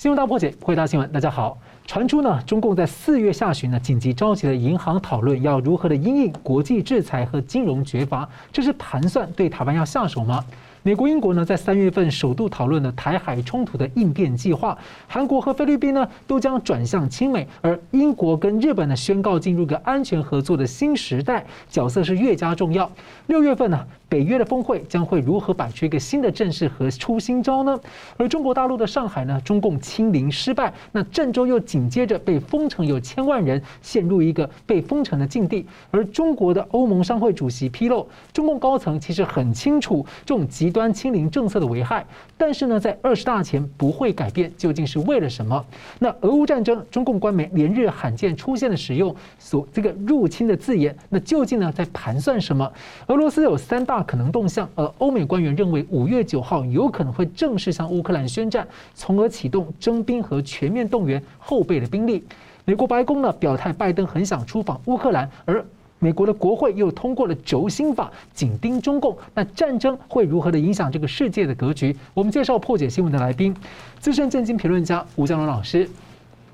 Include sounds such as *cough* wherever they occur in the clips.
新闻大破解，回答新闻，大家好。传出呢，中共在四月下旬呢，紧急召集了银行讨论，要如何的因应国际制裁和金融绝罚，这是盘算对台湾要下手吗？美国、英国呢，在三月份首度讨论了台海冲突的应变计划。韩国和菲律宾呢，都将转向亲美，而英国跟日本呢，宣告进入个安全合作的新时代，角色是越加重要。六月份呢，北约的峰会将会如何摆出一个新的阵势和出新招呢？而中国大陆的上海呢，中共清零失败，那郑州又紧接着被封城，有千万人陷入一个被封城的境地。而中国的欧盟商会主席披露，中共高层其实很清楚这种极端清零政策的危害，但是呢，在二十大前不会改变，究竟是为了什么？那俄乌战争，中共官媒连日罕见出现了使用所这个入侵的字眼，那究竟呢在盘算什么？俄罗斯有三大可能动向，而欧美官员认为五月九号有可能会正式向乌克兰宣战，从而启动征兵和全面动员后备的兵力。美国白宫呢表态，拜登很想出访乌克兰，而。美国的国会又通过了轴心法，紧盯中共。那战争会如何的影响这个世界的格局？我们介绍破解新闻的来宾，资深政经评论家吴江龙老师。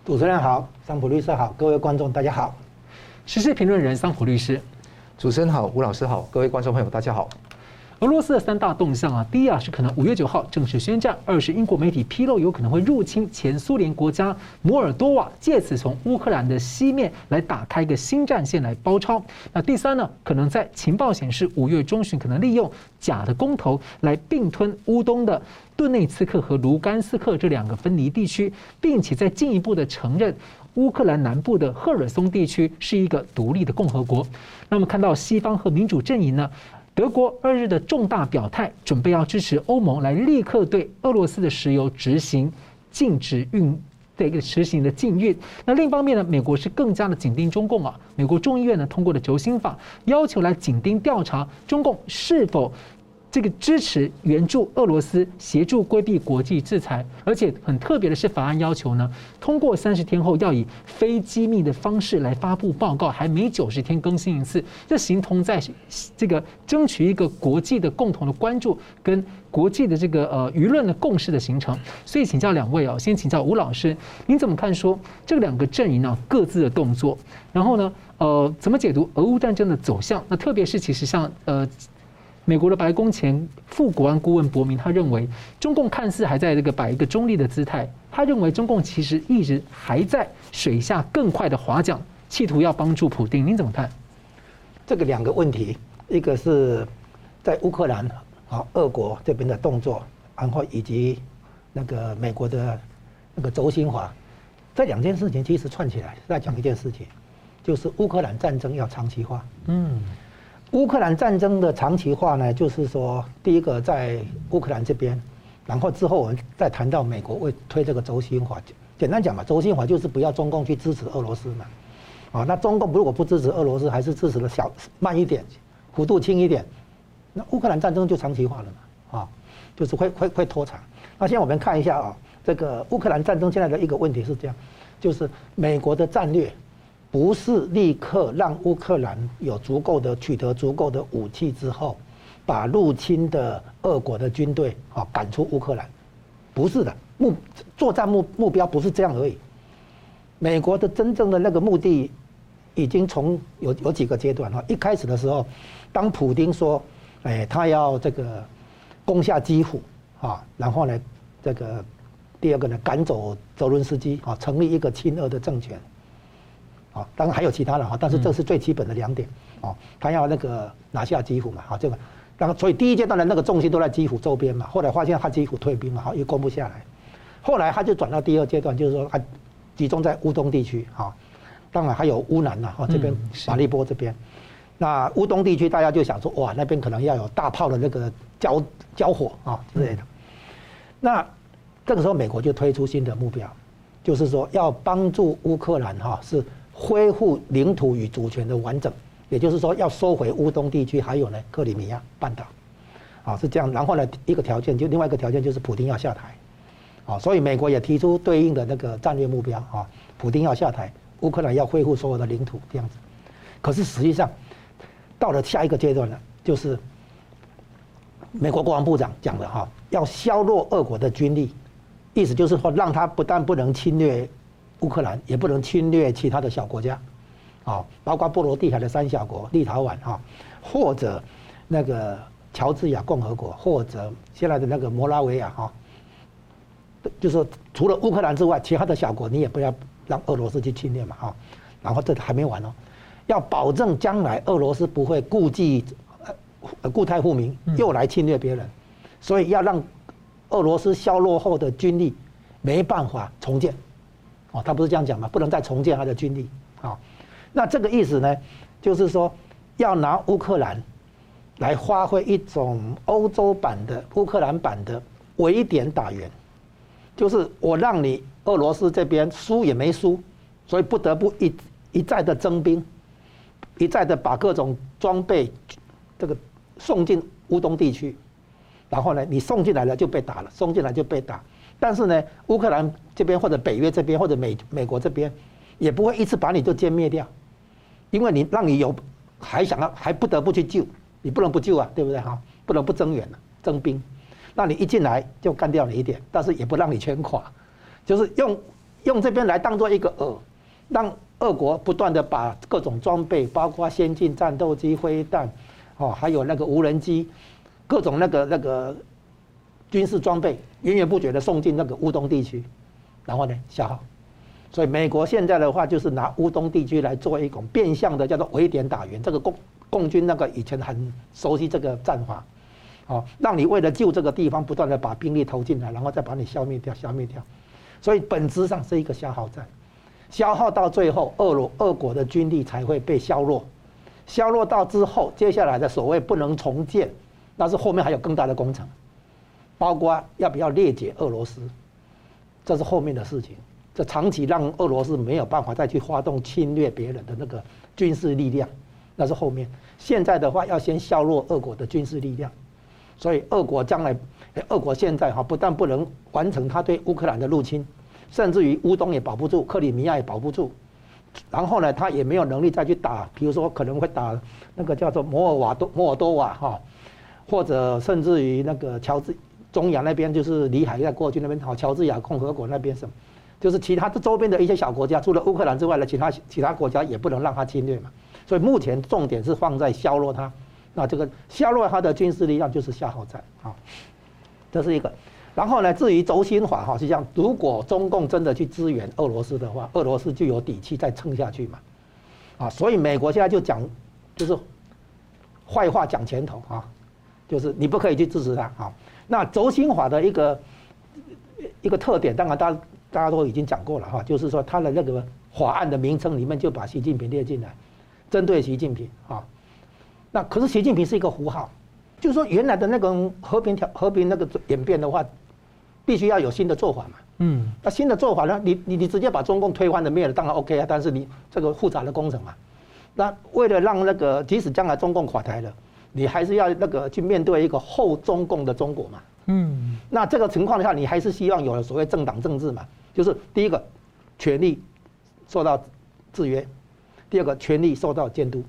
主持人好，桑普律师好，各位观众大家好。时事评论人桑普律师。主持人好，吴老师好，各位观众朋友大家好。俄罗斯的三大动向啊，第一啊是可能五月九号正式宣战；二是英国媒体披露有可能会入侵前苏联国家摩尔多瓦，借此从乌克兰的西面来打开一个新战线来包抄。那第三呢，可能在情报显示五月中旬可能利用假的公投来并吞乌东的顿内茨克和卢甘斯克这两个分离地区，并且再进一步的承认乌克兰南部的赫尔松地区是一个独立的共和国。那么看到西方和民主阵营呢？德国二日的重大表态，准备要支持欧盟来立刻对俄罗斯的石油执行禁止运的一个实行的禁运。那另一方面呢，美国是更加的紧盯中共啊。美国众议院呢通过了轴心法，要求来紧盯调查中共是否。这个支持援助俄罗斯，协助规避国际制裁，而且很特别的是，法案要求呢，通过三十天后要以非机密的方式来发布报告，还每九十天更新一次，这形同在这个争取一个国际的共同的关注跟国际的这个呃舆论的共识的形成。所以请教两位啊，先请教吴老师，您怎么看说这两个阵营呢各自的动作？然后呢，呃，怎么解读俄乌战争的走向？那特别是其实像呃。美国的白宫前副国安顾问伯明，他认为中共看似还在这个摆一个中立的姿态，他认为中共其实一直还在水下更快的划桨，企图要帮助普丁。您怎么看？这个两个问题，一个是在乌克兰啊，俄国这边的动作，然后以及那个美国的那个轴心华，这两件事情其实串起来再讲一件事情，就是乌克兰战争要长期化。嗯。乌克兰战争的长期化呢，就是说，第一个在乌克兰这边，然后之后我们再谈到美国为推这个轴心化。简单讲嘛，轴心化就是不要中共去支持俄罗斯嘛。啊，那中共如果不支持俄罗斯，还是支持的小慢一点，幅度轻一点，那乌克兰战争就长期化了嘛。啊，就是会会会拖长。那现在我们看一下啊，这个乌克兰战争现在的一个问题是这样，就是美国的战略。不是立刻让乌克兰有足够的取得足够的武器之后，把入侵的俄国的军队啊赶出乌克兰，不是的目作战目目标不是这样而已。美国的真正的那个目的，已经从有有几个阶段哈。一开始的时候，当普丁说，哎，他要这个攻下基辅啊，然后呢，这个第二个呢，赶走泽伦斯基啊，成立一个亲俄的政权。啊，当然还有其他的哈，但是这是最基本的两点。哦，他要那个拿下基辅嘛，啊这个，然后所以第一阶段的那个重心都在基辅周边嘛。后来发现他基辅退兵嘛，好又攻不下来。后来他就转到第二阶段，就是说他集中在乌东地区。哈，当然还有乌南呐，哈这边马利波这边。那乌东地区大家就想说，哇，那边可能要有大炮的那个交交火啊之类的。那这个时候美国就推出新的目标，就是说要帮助乌克兰哈是。恢复领土与主权的完整，也就是说要收回乌东地区，还有呢克里米亚半岛，啊是这样。然后呢一个条件就另外一个条件就是普京要下台，啊所以美国也提出对应的那个战略目标啊，普京要下台，乌克兰要恢复所有的领土这样子。可是实际上到了下一个阶段呢，就是美国国防部长讲的哈，要削弱俄国的军力，意思就是说，让他不但不能侵略乌克兰，也不能侵略其他的小国家，啊，包括波罗的海的三小国立陶宛啊，或者那个乔治亚共和国，或者现在的那个摩拉维亚哈，就是除了乌克兰之外，其他的小国你也不要让俄罗斯去侵略嘛哈。然后这还没完哦，要保证将来俄罗斯不会顾忌呃故态复明，又来侵略别人，所以要让俄罗斯削弱后的军力没办法重建。哦，他不是这样讲吗？不能再重建他的军力啊。那这个意思呢，就是说要拿乌克兰来发挥一种欧洲版的乌克兰版的围点打援，就是我让你俄罗斯这边输也没输，所以不得不一一再的征兵，一再的把各种装备这个送进乌东地区，然后呢，你送进来了就被打了，送进来就被打。但是呢，乌克兰这边或者北约这边或者美美国这边，也不会一次把你都歼灭掉，因为你让你有还想要还不得不去救，你不能不救啊，对不对哈？不能不增援了，征兵，那你一进来就干掉你一点，但是也不让你全垮，就是用用这边来当做一个饵，让俄国不断的把各种装备，包括先进战斗机、飞弹，哦，还有那个无人机，各种那个那个。军事装备源源不绝的送进那个乌东地区，然后呢消耗，所以美国现在的话就是拿乌东地区来做一种变相的叫做围点打援。这个共共军那个以前很熟悉这个战法，哦，让你为了救这个地方不断的把兵力投进来，然后再把你消灭掉，消灭掉。所以本质上是一个消耗战，消耗到最后，俄罗俄国的军力才会被削弱，削弱到之后，接下来的所谓不能重建，那是后面还有更大的工程。包括要不要裂解俄罗斯，这是后面的事情。这长期让俄罗斯没有办法再去发动侵略别人的那个军事力量，那是后面。现在的话，要先削弱俄国的军事力量。所以，俄国将来，俄国现在哈不但不能完成他对乌克兰的入侵，甚至于乌东也保不住，克里米亚也保不住。然后呢，他也没有能力再去打，比如说可能会打那个叫做摩尔瓦多摩尔多瓦哈，或者甚至于那个乔治。中亚那边就是里海在过去那边，好，乔治亚共和国那边什么，就是其他的周边的一些小国家，除了乌克兰之外的其他其他国家也不能让他侵略嘛。所以目前重点是放在削弱他，那这个削弱他的军事力量就是消耗战啊，这是一个。然后呢，至于轴心法哈，是这样，如果中共真的去支援俄罗斯的话，俄罗斯就有底气再撑下去嘛。啊，所以美国现在就讲，就是坏话讲前头啊，就是你不可以去支持他啊。那轴心法的一个一个特点，当然大家大家都已经讲过了哈，就是说他的那个法案的名称里面就把习近平列进来，针对习近平啊。那可是习近平是一个符号，就是说原来的那个和平条和平那个演变的话，必须要有新的做法嘛。嗯。那新的做法呢？你你你直接把中共推翻了灭了，当然 OK 啊。但是你这个复杂的工程嘛，那为了让那个即使将来中共垮台了。你还是要那个去面对一个后中共的中国嘛？嗯，那这个情况下，你还是希望有了所谓政党政治嘛？就是第一个，权力受到制约；第二个，权力受到监督。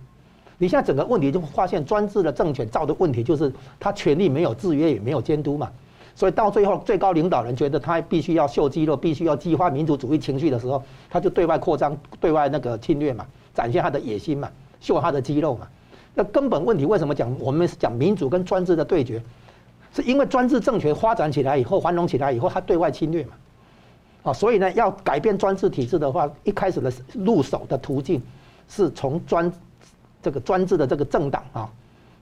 你现在整个问题就发现，专制的政权造的问题就是他权力没有制约，也没有监督嘛。所以到最后，最高领导人觉得他必须要秀肌肉，必须要激发民族主义情绪的时候，他就对外扩张，对外那个侵略嘛，展现他的野心嘛，秀他的肌肉嘛。那根本问题为什么讲我们是讲民主跟专制的对决？是因为专制政权发展起来以后，繁荣起来以后，它对外侵略嘛？啊，所以呢，要改变专制体制的话，一开始的入手的途径是从专这个专制的这个政党啊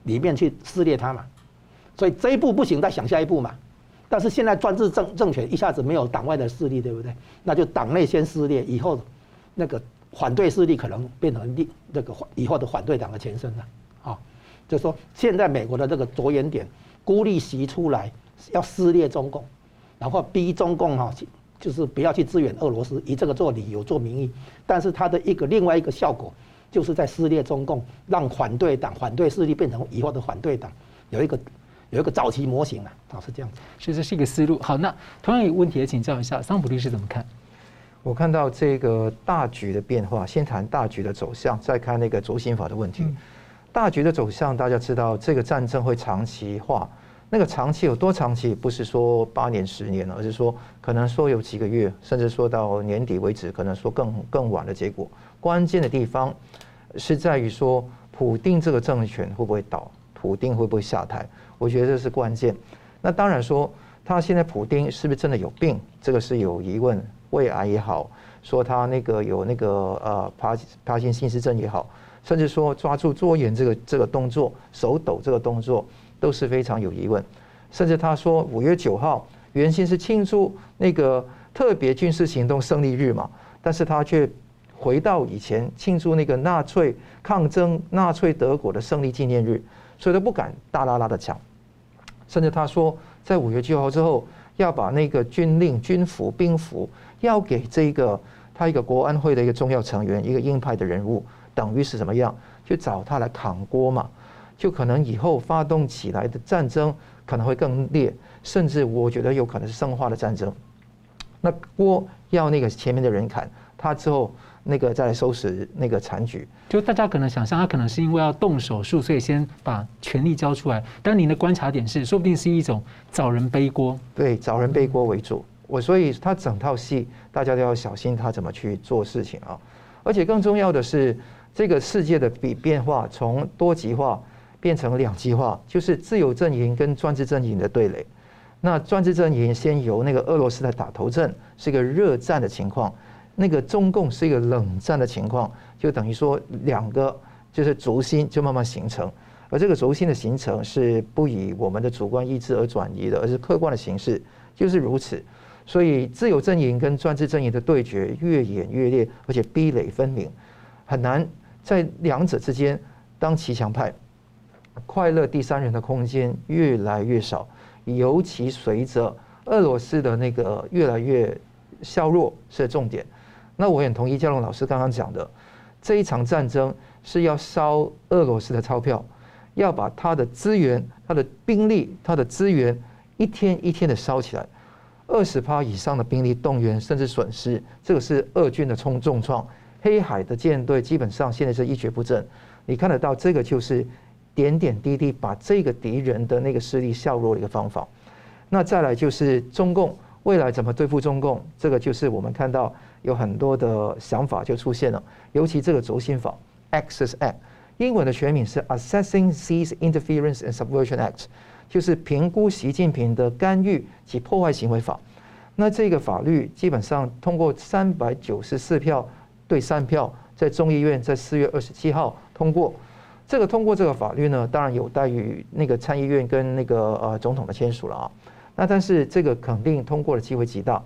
里面去撕裂它嘛。所以这一步不行，再想下一步嘛。但是现在专制政政权一下子没有党外的势力，对不对？那就党内先撕裂，以后那个反对势力可能变成另这个以后的反对党的前身了。啊，就是说，现在美国的这个着眼点，孤立习出来，要撕裂中共，然后逼中共哈，就是不要去支援俄罗斯，以这个做理由做名义。但是它的一个另外一个效果，就是在撕裂中共，让反对党、反对势力变成以后的反对党，有一个有一个早期模型啊，啊是这样子。所以这是一个思路。好，那同样有问题也请教一下桑普律师怎么看？我看到这个大局的变化，先谈大局的走向，再看那个轴心法的问题。嗯大局的走向，大家知道这个战争会长期化，那个长期有多长期？不是说八年、十年，而是说可能说有几个月，甚至说到年底为止，可能说更更晚的结果。关键的地方是在于说，普丁这个政权会不会倒？普丁会不会下台？我觉得这是关键。那当然说，他现在普丁是不是真的有病？这个是有疑问。胃癌也好，说他那个有那个呃帕帕金森氏症也好，甚至说抓住桌沿这个这个动作，手抖这个动作。都是非常有疑问，甚至他说五月九号原先是庆祝那个特别军事行动胜利日嘛，但是他却回到以前庆祝那个纳粹抗争纳粹德国的胜利纪念日，所以他不敢大拉拉的讲。甚至他说在五月九号之后要把那个军令军服兵服要给这个他一个国安会的一个重要成员一个鹰派的人物，等于是怎么样去找他来扛锅嘛。就可能以后发动起来的战争可能会更烈，甚至我觉得有可能是生化的战争。那锅要那个前面的人砍，他之后那个再来收拾那个残局。就大家可能想象，他可能是因为要动手术，所以先把权力交出来。但您的观察点是，说不定是一种找人背锅。对，找人背锅为主。我所以他整套戏，大家都要小心他怎么去做事情啊。而且更重要的是，这个世界的比变化从多极化。变成两极化，就是自由阵营跟专制阵营的对垒。那专制阵营先由那个俄罗斯来打头阵，是一个热战的情况；那个中共是一个冷战的情况，就等于说两个就是轴心就慢慢形成。而这个轴心的形成是不以我们的主观意志而转移的，而是客观的形式，就是如此。所以自由阵营跟专制阵营的对决越演越烈，而且壁垒分明，很难在两者之间当骑墙派。快乐第三人的空间越来越少，尤其随着俄罗斯的那个越来越削弱是重点。那我也同意佳龙老师刚刚讲的，这一场战争是要烧俄罗斯的钞票，要把他的资源、他的兵力、他的资源一天一天的烧起来。二十趴以上的兵力动员甚至损失，这个是俄军的重重创。黑海的舰队基本上现在是一蹶不振，你看得到这个就是。点点滴滴把这个敌人的那个势力削弱的一个方法，那再来就是中共未来怎么对付中共，这个就是我们看到有很多的想法就出现了，尤其这个轴心法 Axis Act，英文的全名是 Assessing Xi's Interference and Subversion Act，就是评估习近平的干预及破坏行为法。那这个法律基本上通过三百九十四票对三票，在众议院在四月二十七号通过。这个通过这个法律呢，当然有待于那个参议院跟那个呃总统的签署了啊。那但是这个肯定通过的机会极大。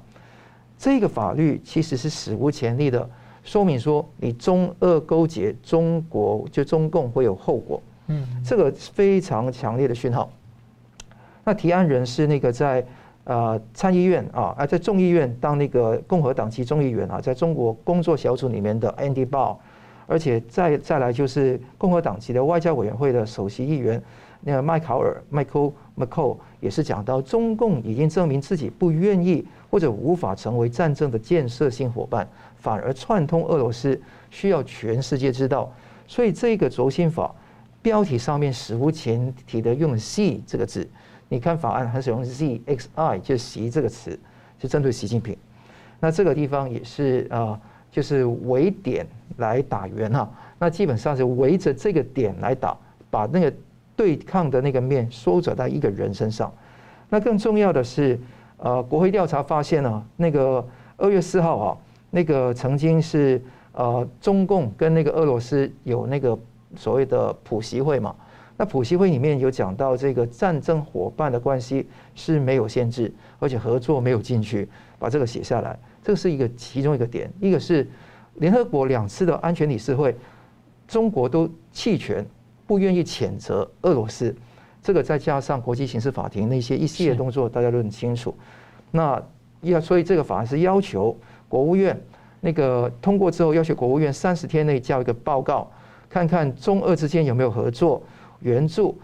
这个法律其实是史无前例的，说明说你中俄勾结，中国就中共会有后果。嗯，这个非常强烈的讯号。那提案人是那个在呃参议院啊，啊在众议院当那个共和党籍众议员啊，在中国工作小组里面的 Andy Barr。而且再再来就是共和党籍的外交委员会的首席议员，那个麦考尔 （Michael McCaul） 也是讲到，中共已经证明自己不愿意或者无法成为战争的建设性伙伴，反而串通俄罗斯，需要全世界知道。所以这个轴心法标题上面史无前提的用了 “Xi” 这个字，你看法案还是用 “ZXI” 就是“习”这个词，就针对习近平。那这个地方也是啊。就是围点来打圆哈，那基本上是围着这个点来打，把那个对抗的那个面缩窄到一个人身上。那更重要的是，呃，国会调查发现呢，那个二月四号啊，那个曾经是呃中共跟那个俄罗斯有那个所谓的普习会嘛，那普习会里面有讲到这个战争伙伴的关系是没有限制，而且合作没有禁区，把这个写下来。这是一个其中一个点，一个是联合国两次的安全理事会，中国都弃权，不愿意谴责俄罗斯。这个再加上国际刑事法庭那些一系列动作，大家都很清楚。那要所以这个法案是要求国务院那个通过之后，要求国务院三十天内交一个报告，看看中俄之间有没有合作、援助，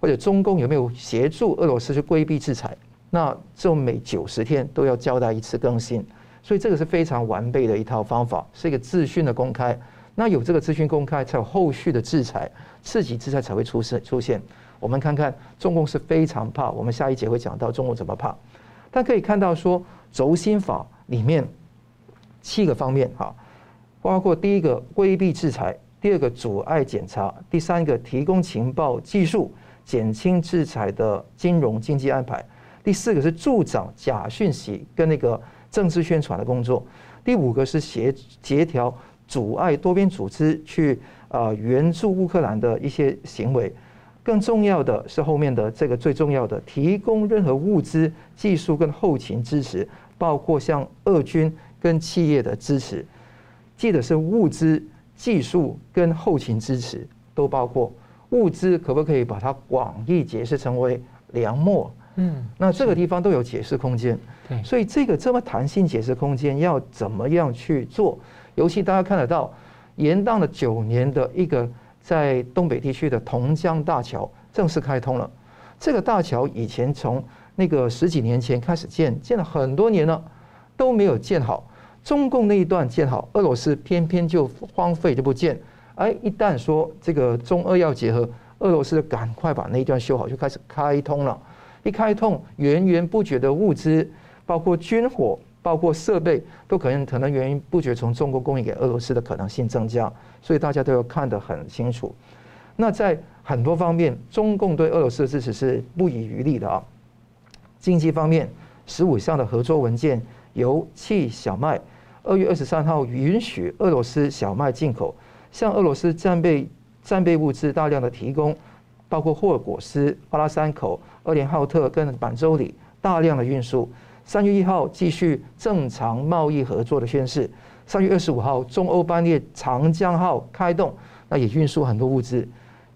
或者中共有没有协助俄罗斯去规避制裁。那这每九十天都要交代一次更新。所以这个是非常完备的一套方法，是一个资讯的公开。那有这个资讯公开，才有后续的制裁，刺激制裁才会出现出现。我们看看中共是非常怕，我们下一节会讲到中共怎么怕。但可以看到说，轴心法里面七个方面哈，包括第一个规避制裁，第二个阻碍检查，第三个提供情报技术，减轻制裁的金融经济安排，第四个是助长假讯息跟那个政治宣传的工作，第五个是协协调阻碍多边组织去呃援助乌克兰的一些行为。更重要的是后面的这个最重要的，提供任何物资、技术跟后勤支持，包括像俄军跟企业的支持。记得是物资、技术跟后勤支持都包括。物资可不可以把它广义解释成为粮墨？嗯，那这个地方都有解释空间。对，所以这个这么弹性解释空间要怎么样去做？尤其大家看得到，延宕了九年的一个。在东北地区的同江大桥正式开通了。这个大桥以前从那个十几年前开始建，建了很多年了，都没有建好。中共那一段建好，俄罗斯偏偏就荒废就不建。哎，一旦说这个中俄要结合，俄罗斯赶快把那一段修好，就开始开通了。一开通，源源不绝的物资，包括军火。包括设备都可能可能源源不绝从中国供应给俄罗斯的可能性增加，所以大家都要看得很清楚。那在很多方面，中共对俄罗斯的支持是不遗余力的啊。经济方面，十五项的合作文件，油气、小麦，二月二十三号允许俄罗斯小麦进口，向俄罗斯战备战备物资大量的提供，包括霍尔果斯、阿拉山口、鄂连浩特跟板州里大量的运输。三月一号继续正常贸易合作的宣示。三月二十五号，中欧班列长江号开动，那也运输很多物资。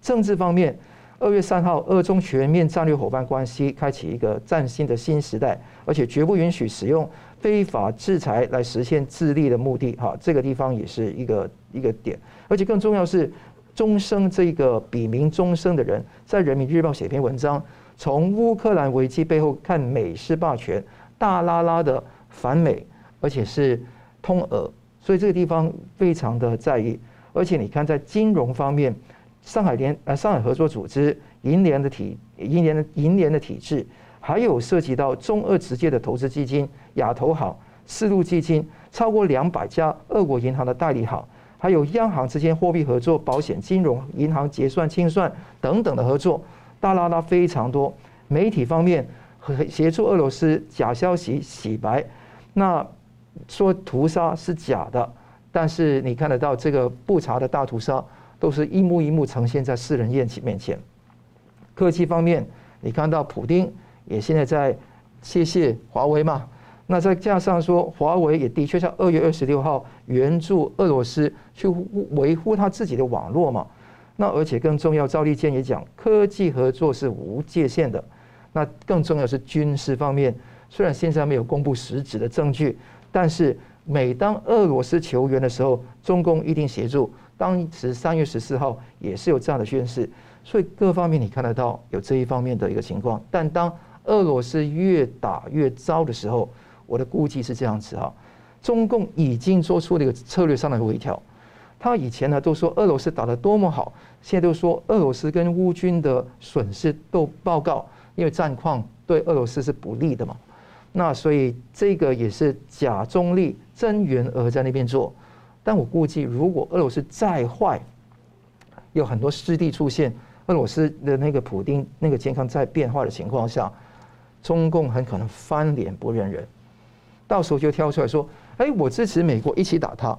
政治方面，二月三号，俄中全面战略伙伴关系开启一个崭新的新时代，而且绝不允许使用非法制裁来实现自立的目的。哈，这个地方也是一个一个点。而且更重要是，中生这个笔名中生的人，在人民日报写篇文章，从乌克兰危机背后看美式霸权。大拉拉的反美，而且是通俄，所以这个地方非常的在意。而且你看，在金融方面，上海联呃上海合作组织银联的体银联的银联的体制，还有涉及到中俄直接的投资基金亚投行、丝路基金，超过两百家俄国银行的代理行，还有央行之间货币合作、保险、金融、银行结算清算等等的合作，大拉拉非常多。媒体方面和。协助俄罗斯假消息洗白，那说屠杀是假的，但是你看得到这个不查的大屠杀，都是一幕一幕呈现在世人眼面前。科技方面，你看到普丁也现在在谢谢华为嘛，那再加上说华为也的确在二月二十六号援助俄罗斯去维护他自己的网络嘛，那而且更重要，赵立坚也讲科技合作是无界限的。那更重要是军事方面，虽然现在没有公布实质的证据，但是每当俄罗斯求援的时候，中共一定协助。当时三月十四号也是有这样的宣示，所以各方面你看得到有这一方面的一个情况。但当俄罗斯越打越糟的时候，我的估计是这样子哈，中共已经做出了一个策略上的微调。他以前呢都说俄罗斯打得多么好，现在都说俄罗斯跟乌军的损失都报告。因为战况对俄罗斯是不利的嘛，那所以这个也是假中立、真援俄在那边做。但我估计，如果俄罗斯再坏，有很多失地出现，俄罗斯的那个普丁那个健康在变化的情况下，中共很可能翻脸不认人，到时候就跳出来说：“哎，我支持美国一起打他。”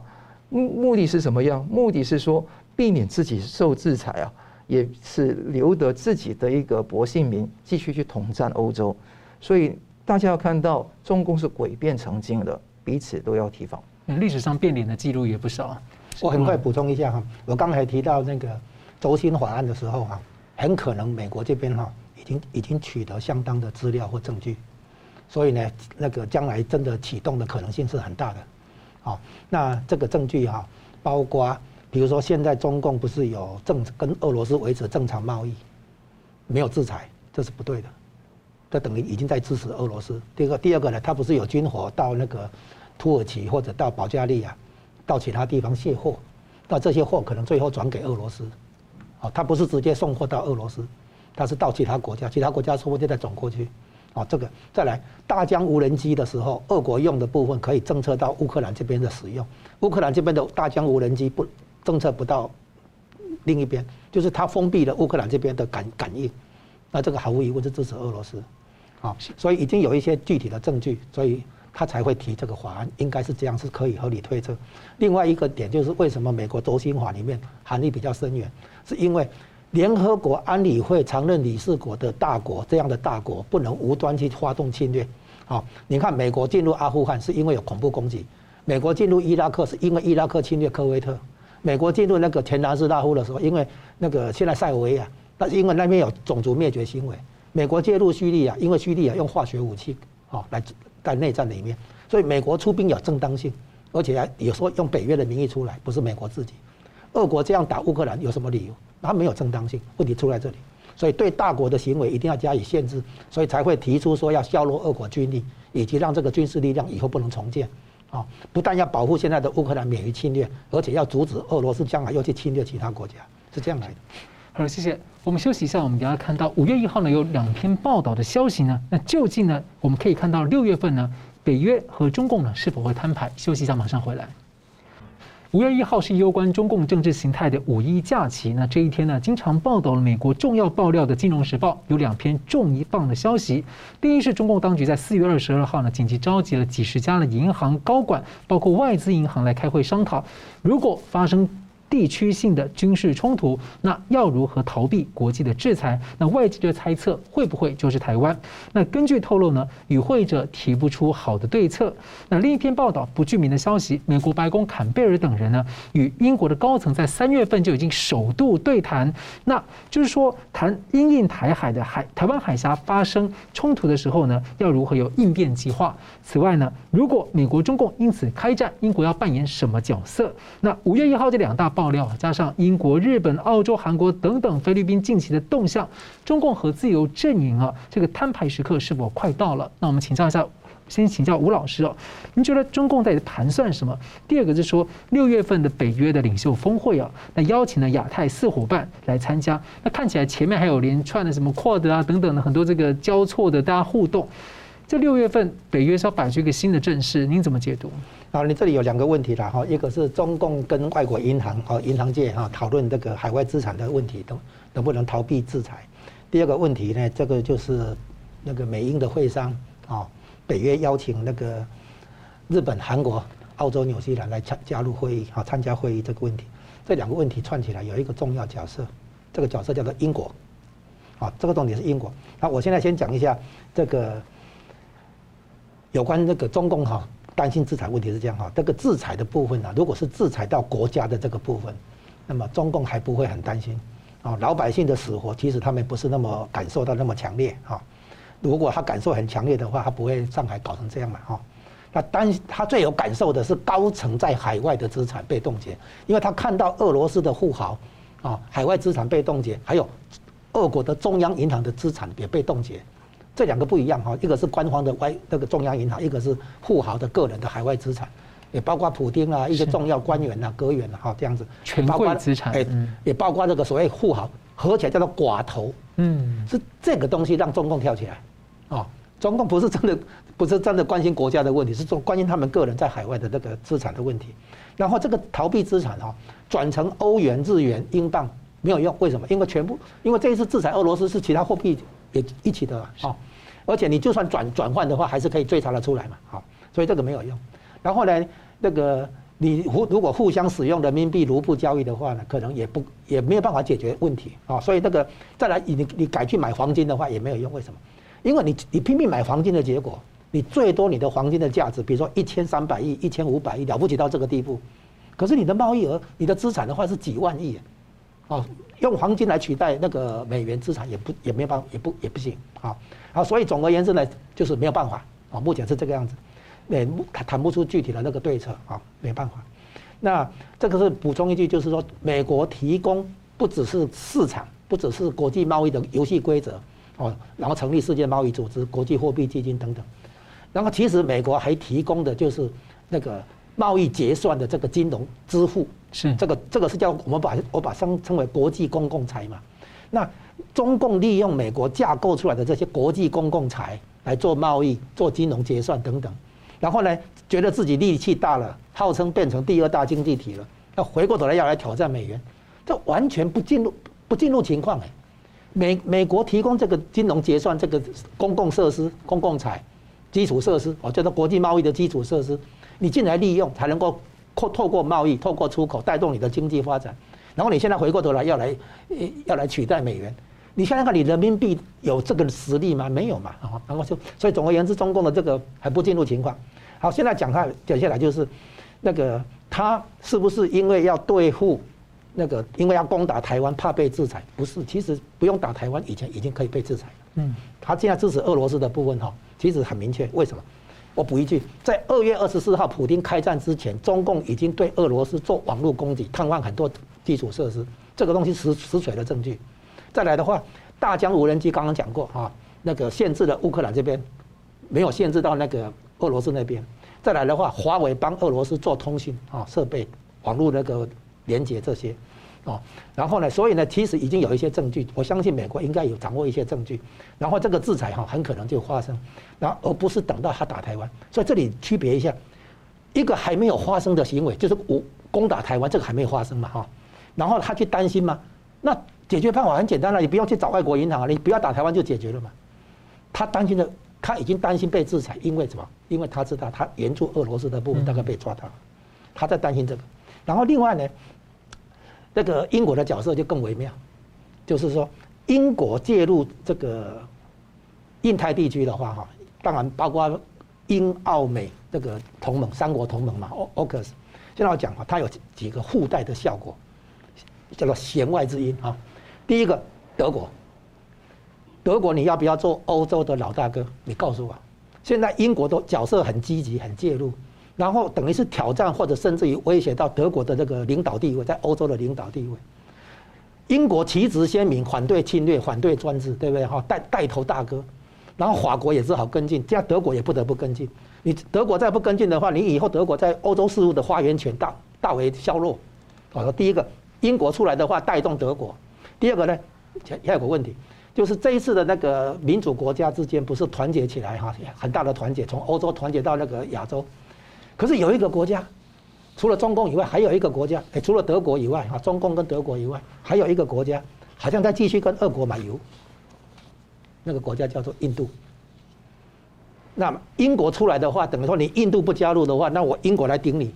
目目的是什么样？目的是说避免自己受制裁啊。也是留得自己的一个薄幸名，继续去统战欧洲。所以大家要看到，中共是诡辩成精的，彼此都要提防。历史上变脸的记录也不少。我很快补充一下哈，我刚才提到那个轴心法案的时候哈，很可能美国这边哈已已经已经取得相当的资料或证据，所以呢，那个将来真的启动的可能性是很大的。好，那这个证据哈，包括。比如说，现在中共不是有正跟俄罗斯维持正常贸易，没有制裁，这是不对的，这等于已经在支持俄罗斯。第二个，第二个呢，他不是有军火到那个土耳其或者到保加利亚，到其他地方卸货，那这些货可能最后转给俄罗斯，啊，他不是直接送货到俄罗斯，它是到其他国家，其他国家说不定再转过去。哦，这个再来大疆无人机的时候，俄国用的部分可以侦测到乌克兰这边的使用，乌克兰这边的大疆无人机不侦测不到另一边，就是它封闭了乌克兰这边的感感应，那这个毫无疑问是支持俄罗斯。啊，所以已经有一些具体的证据，所以他才会提这个法案，应该是这样，是可以合理推测。另外一个点就是为什么美国轴心法里面含义比较深远，是因为联合国安理会常任理事国的大国这样的大国不能无端去发动侵略。好，你看美国进入阿富汗是因为有恐怖攻击，美国进入伊拉克是因为伊拉克侵略科威特，美国进入那个前南斯拉夫的时候，因为那个现在塞尔维亚，那因为那边有种族灭绝行为。美国介入叙利亚，因为叙利亚用化学武器，啊，来在内战里面，所以美国出兵有正当性，而且有时候用北约的名义出来，不是美国自己。俄国这样打乌克兰有什么理由？它没有正当性，问题出在这里。所以对大国的行为一定要加以限制，所以才会提出说要削弱俄国军力，以及让这个军事力量以后不能重建。啊，不但要保护现在的乌克兰免于侵略，而且要阻止俄罗斯将来又去侵略其他国家，是这样来的。好了，谢谢。我们休息一下，我们等下看到五月一号呢有两篇报道的消息呢。那究竟呢，我们可以看到六月份呢，北约和中共呢是否会摊牌？休息一下，马上回来。五月一号是攸关中共政治形态的五一假期。那这一天呢，经常报道了美国重要爆料的《金融时报》有两篇重一放的消息。第一是中共当局在四月二十二号呢，紧急召集了几十家的银行高管，包括外资银行来开会商讨，如果发生。地区性的军事冲突，那要如何逃避国际的制裁？那外界的猜测会不会就是台湾？那根据透露呢，与会者提不出好的对策。那另一篇报道不具名的消息，美国白宫坎贝尔等人呢，与英国的高层在三月份就已经首度对谈，那就是说谈因应台海的海台湾海峡发生冲突的时候呢，要如何有应变计划？此外呢，如果美国中共因此开战，英国要扮演什么角色？那五月一号这两大。爆料加上英国、日本、澳洲、韩国等等菲律宾近期的动向，中共和自由阵营啊，这个摊牌时刻是否快到了？那我们请教一下，先请教吴老师哦，您觉得中共在盘算什么？第二个就是说，六月份的北约的领袖峰会啊，那邀请了亚太四伙伴来参加，那看起来前面还有连串的什么 QUAD 啊等等的很多这个交错的大家互动。这六月份北约是要摆出一个新的阵势，您怎么解读？啊，你这里有两个问题了哈，一个是中共跟外国银行和银行界哈讨论这个海外资产的问题，都能不能逃避制裁？第二个问题呢，这个就是那个美英的会商啊，北约邀请那个日本、韩国、澳洲、纽西兰来加加入会议啊，参加会议这个问题，这两个问题串起来有一个重要角色，这个角色叫做英国，啊，这个重点是英国。那我现在先讲一下这个。有关这个中共哈担心制裁问题是这样哈，这个制裁的部分呢，如果是制裁到国家的这个部分，那么中共还不会很担心啊，老百姓的死活其实他们不是那么感受到那么强烈哈。如果他感受很强烈的话，他不会上海搞成这样嘛哈。那担他最有感受的是高层在海外的资产被冻结，因为他看到俄罗斯的富豪啊，海外资产被冻结，还有俄国的中央银行的资产也被冻结。这两个不一样哈，一个是官方的外那个中央银行，一个是富豪的个人的海外资产，也包括普丁啊，一些重要官员啊、阁员啊，哈这样子，权贵资产，哎，也包括这个所谓富豪，合起来叫做寡头，嗯，是这个东西让中共跳起来，啊，中共不是真的不是真的关心国家的问题，是说关心他们个人在海外的那个资产的问题，然后这个逃避资产哈，转成欧元、日元、英镑没有用，为什么？因为全部因为这一次制裁俄罗斯是其他货币也一起的啊。而且你就算转转换的话，还是可以追查得出来嘛，好，所以这个没有用。然后呢，那个你互如果互相使用人民币卢布交易的话呢，可能也不也没有办法解决问题啊。所以那个再来，你你改去买黄金的话也没有用，为什么？因为你你拼命买黄金的结果，你最多你的黄金的价值，比如说一千三百亿、一千五百亿，了不起到这个地步。可是你的贸易额、你的资产的话是几万亿，哦，用黄金来取代那个美元资产也不也没有办法，也不也不行啊。啊，所以总而言之呢，就是没有办法啊，目前是这个样子，也谈谈不出具体的那个对策啊，没办法。那这个是补充一句，就是说，美国提供不只是市场，不只是国际贸易的游戏规则哦，然后成立世界贸易组织、国际货币基金等等，然后其实美国还提供的就是那个贸易结算的这个金融支付，是这个这个是叫我们把我把称称为国际公共财嘛。那中共利用美国架构出来的这些国际公共财来做贸易、做金融结算等等，然后呢，觉得自己力气大了，号称变成第二大经济体了，要回过头来要来挑战美元，这完全不进入不进入情况哎。美美国提供这个金融结算这个公共设施、公共财基础设施，哦，叫做国际贸易的基础设施，你进来利用才能够透透过贸易、透过出口带动你的经济发展。然后你现在回过头来要来要来取代美元，你想想看，你人民币有这个实力吗？没有嘛。然后就所以总而言之，中共的这个还不进入情况。好，现在讲他接下来就是那个他是不是因为要对付？那个，因为要攻打台湾，怕被制裁，不是，其实不用打台湾，以前已经可以被制裁。嗯，他现在支持俄罗斯的部分哈，其实很明确。为什么？我补一句，在二月二十四号普丁开战之前，中共已经对俄罗斯做网络攻击，瘫痪很多基础设施，这个东西实实锤的证据。再来的话，大疆无人机刚刚讲过啊，那个限制了乌克兰这边，没有限制到那个俄罗斯那边。再来的话，华为帮俄罗斯做通信啊设备、网络那个连接这些。哦，然后呢？所以呢，其实已经有一些证据，我相信美国应该有掌握一些证据，然后这个制裁哈很可能就发生，然后而不是等到他打台湾。所以这里区别一下，一个还没有发生的行为，就是我攻打台湾，这个还没有发生嘛哈。然后他去担心吗？那解决办法很简单了，你不用去找外国银行啊，你不要打台湾就解决了嘛。他担心的，他已经担心被制裁，因为什么？因为他知道他援助俄罗斯的部分大概被抓到了，他在担心这个。然后另外呢？这个英国的角色就更微妙，就是说，英国介入这个印太地区的话，哈，当然包括英、澳、美这个同盟三国同盟嘛，AUKUS。现在我讲哈，它有几个附带的效果，叫做弦外之音啊。第一个，德国，德国你要不要做欧洲的老大哥？你告诉我，现在英国的角色很积极，很介入。然后等于是挑战或者甚至于威胁到德国的这个领导地位，在欧洲的领导地位。英国旗帜鲜明，反对侵略，反对专制，对不对？哈，带带头大哥。然后法国也只好跟进，这样德国也不得不跟进。你德国再不跟进的话，你以后德国在欧洲事务的发言权大大为削弱。我说第一个，英国出来的话带动德国；第二个呢，还有个问题，就是这一次的那个民主国家之间不是团结起来哈，很大的团结，从欧洲团结到那个亚洲。可是有一个国家，除了中共以外，还有一个国家，哎，除了德国以外，哈，中共跟德国以外，还有一个国家，好像在继续跟俄国买油。那个国家叫做印度。那么英国出来的话，等于说你印度不加入的话，那我英国来顶你。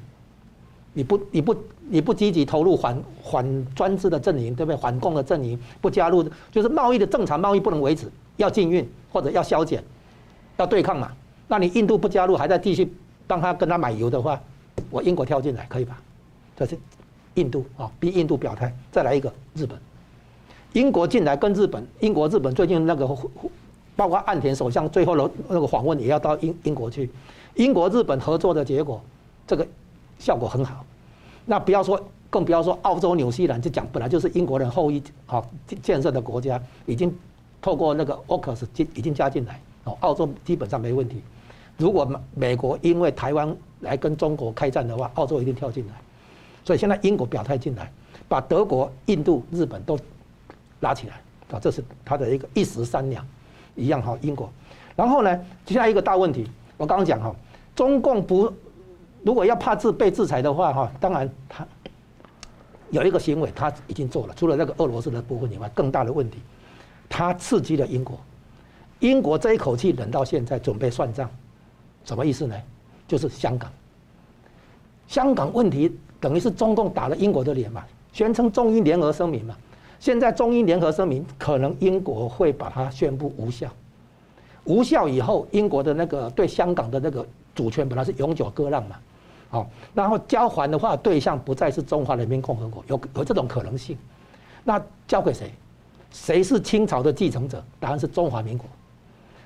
你不，你不，你不积极投入反反专制的阵营，对不对？反共的阵营不加入，就是贸易的正常贸易不能维持，要禁运或者要削减，要对抗嘛。那你印度不加入，还在继续。当他跟他买油的话，我英国跳进来可以吧？这是印度啊，逼印度表态。再来一个日本，英国进来跟日本，英国日本最近那个包括岸田首相最后的那个访问也要到英英国去，英国日本合作的结果，这个效果很好。那不要说，更不要说澳洲、纽西兰，就讲本来就是英国人后裔好建设的国家，已经透过那个 AUKUS 已经加进来哦，澳洲基本上没问题。如果美国因为台湾来跟中国开战的话，澳洲一定跳进来。所以现在英国表态进来，把德国、印度、日本都拉起来啊，这是他的一个一石三鸟，一样哈。英国，然后呢，接下来一个大问题，我刚刚讲哈，中共不如果要怕制被制裁的话哈，当然他有一个行为他已经做了，除了那个俄罗斯的部分以外，更大的问题，他刺激了英国，英国这一口气忍到现在，准备算账。什么意思呢？就是香港，香港问题等于是中共打了英国的脸嘛，宣称中英联合声明嘛。现在中英联合声明可能英国会把它宣布无效，无效以后，英国的那个对香港的那个主权本来是永久割让嘛，好，然后交还的话对象不再是中华人民共和国，有有这种可能性，那交给谁？谁是清朝的继承者？答案是中华民国。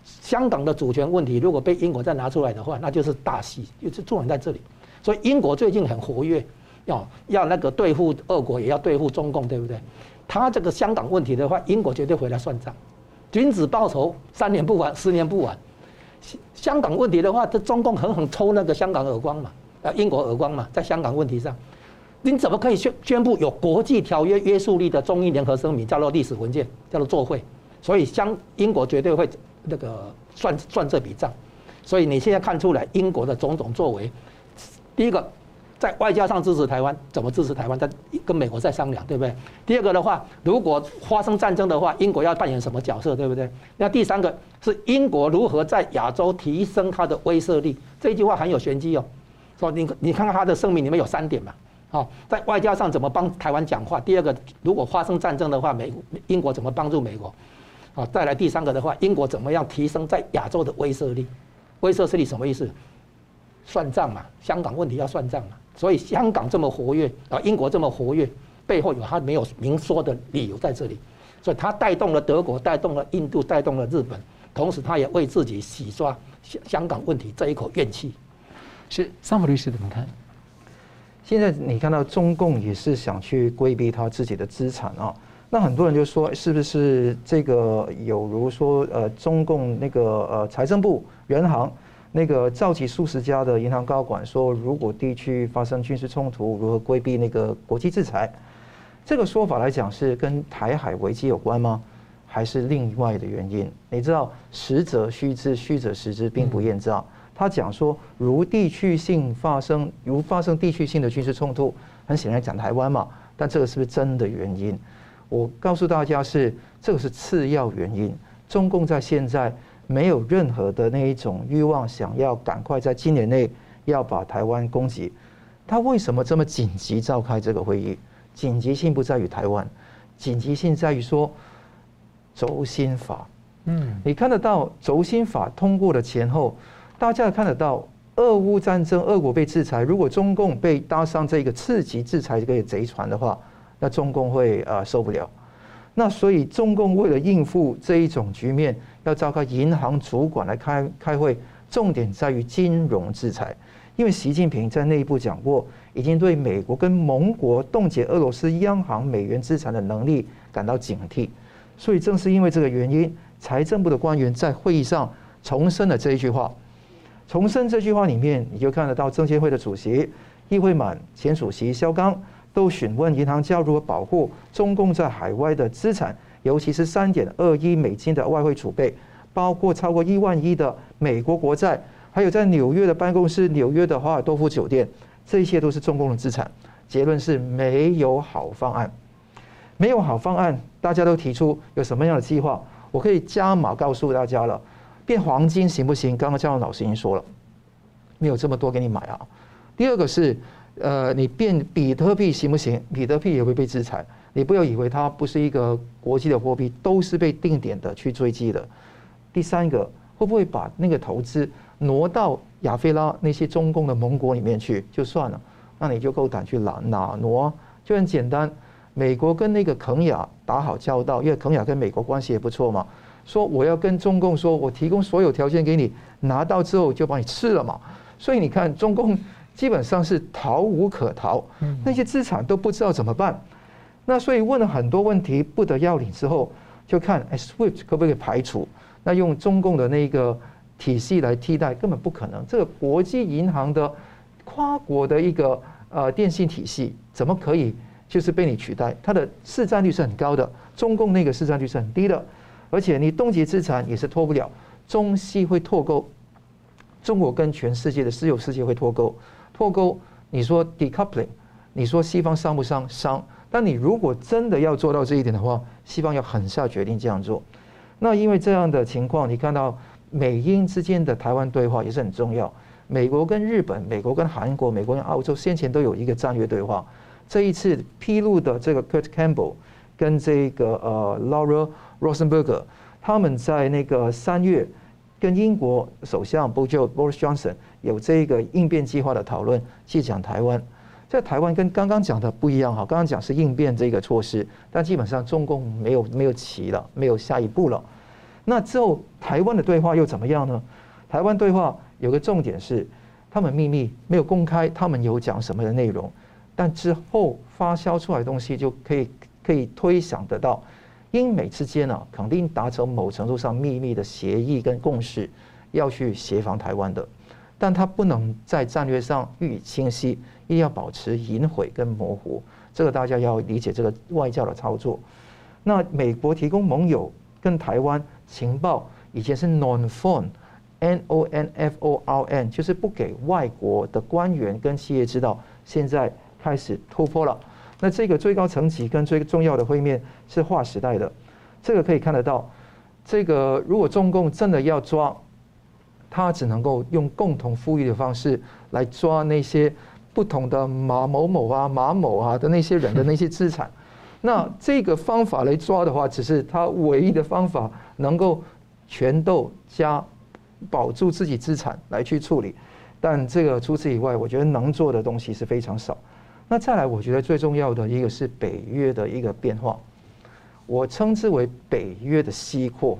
香港的主权问题，如果被英国再拿出来的话，那就是大戏，就是重点在这里。所以英国最近很活跃，要要那个对付俄国，也要对付中共，对不对？他这个香港问题的话，英国绝对回来算账，君子报仇，三年不晚，十年不晚。香港问题的话，这中共狠狠抽那个香港耳光嘛，啊，英国耳光嘛，在香港问题上，你怎么可以宣宣布有国际条约约束力的中英联合声明，叫做历史文件，叫做作废？所以，香英国绝对会那个算算这笔账。所以你现在看出来英国的种种作为，第一个在外交上支持台湾，怎么支持台湾？在跟美国在商量，对不对？第二个的话，如果发生战争的话，英国要扮演什么角色，对不对？那第三个是英国如何在亚洲提升它的威慑力？这句话很有玄机哦。说你你看看他的声明里面有三点嘛。好，在外交上怎么帮台湾讲话？第二个，如果发生战争的话，美英国怎么帮助美国？好，再来第三个的话，英国怎么样提升在亚洲的威慑力？威慑势力什么意思？算账嘛，香港问题要算账嘛。所以香港这么活跃啊，英国这么活跃，背后有他没有明说的理由在这里。所以他带动了德国，带动了印度，带动了日本，同时他也为自己洗刷香香港问题这一口怨气。是桑普律师怎么看？现在你看到中共也是想去规避他自己的资产啊。那很多人就说，是不是这个有如说，呃，中共那个呃财政部、人行那个召集数十家的银行高管说，如果地区发生军事冲突，如何规避那个国际制裁？这个说法来讲是跟台海危机有关吗？还是另外的原因？你知道，实则虚之，虚则实之，并不厌诈。他讲说，如地区性发生，如发生地区性的军事冲突，很显然讲台湾嘛。但这个是不是真的原因？我告诉大家是，这个是次要原因。中共在现在没有任何的那一种欲望，想要赶快在今年内要把台湾攻击。他为什么这么紧急召开这个会议？紧急性不在于台湾，紧急性在于说轴心法。嗯，你看得到轴心法通过的前后，大家看得到俄乌战争，俄国被制裁，如果中共被搭上这个次级制裁这个贼船的话。那中共会啊受不了，那所以中共为了应付这一种局面，要召开银行主管来开开会，重点在于金融制裁。因为习近平在内部讲过，已经对美国跟盟国冻结俄罗斯央行美元资产的能力感到警惕。所以正是因为这个原因，财政部的官员在会议上重申了这一句话。重申这句话里面，你就看得到证监会的主席易会满、前主席肖钢。都询问银行家如何保护中共在海外的资产，尤其是三点二亿美金的外汇储备，包括超过一万亿的美国国债，还有在纽约的办公室、纽约的华尔多夫酒店，这些都是中共的资产。结论是没有好方案，没有好方案。大家都提出有什么样的计划？我可以加码告诉大家了，变黄金行不行？刚刚姜老师已经说了，没有这么多给你买啊。第二个是。呃，你变比特币行不行？比特币也会被制裁。你不要以为它不是一个国际的货币，都是被定点的去追击的。第三个，会不会把那个投资挪到亚非拉那些中共的盟国里面去就算了？那你就够胆去哪哪挪？就很简单，美国跟那个肯亚打好交道，因为肯亚跟美国关系也不错嘛。说我要跟中共说，我提供所有条件给你，拿到之后就把你吃了嘛。所以你看中共。基本上是逃无可逃，那些资产都不知道怎么办。那所以问了很多问题不得要领之后，就看哎，SWIFT 可不可以排除？那用中共的那个体系来替代，根本不可能。这个国际银行的跨国的一个呃电信体系，怎么可以就是被你取代？它的市占率是很高的，中共那个市占率是很低的，而且你冻结资产也是脱不了，中西会脱钩，中国跟全世界的私有世界会脱钩。脱钩，你说 decoupling，你说西方伤不伤？伤。但你如果真的要做到这一点的话，西方要狠下决定这样做。那因为这样的情况，你看到美英之间的台湾对话也是很重要。美国跟日本、美国跟韩国、美国跟澳洲先前都有一个战略对话。这一次披露的这个 Kurt Campbell 跟这个呃 Laura Rosenberger，他们在那个三月跟英国首相 Boris Johnson。有这个应变计划的讨论，去讲台湾，在台湾跟刚刚讲的不一样哈，刚刚讲是应变这个措施，但基本上中共没有没有棋了，没有下一步了。那之后台湾的对话又怎么样呢？台湾对话有个重点是，他们秘密没有公开，他们有讲什么的内容，但之后发酵出来的东西就可以可以推想得到，英美之间呢肯定达成某程度上秘密的协议跟共识，要去协防台湾的。但它不能在战略上予以清晰，一定要保持隐晦跟模糊。这个大家要理解这个外交的操作。那美国提供盟友跟台湾情报，以前是 non-foreign，n o n f o r n，就是不给外国的官员跟企业知道。现在开始突破了。那这个最高层级跟最重要的会面是划时代的。这个可以看得到，这个如果中共真的要抓，他只能够用共同富裕的方式来抓那些不同的马某某啊、马某啊的那些人的那些资产。*laughs* 那这个方法来抓的话，只是他唯一的方法，能够全斗加保住自己资产来去处理。但这个除此以外，我觉得能做的东西是非常少。那再来，我觉得最重要的一个是北约的一个变化。我称之为北约的西扩。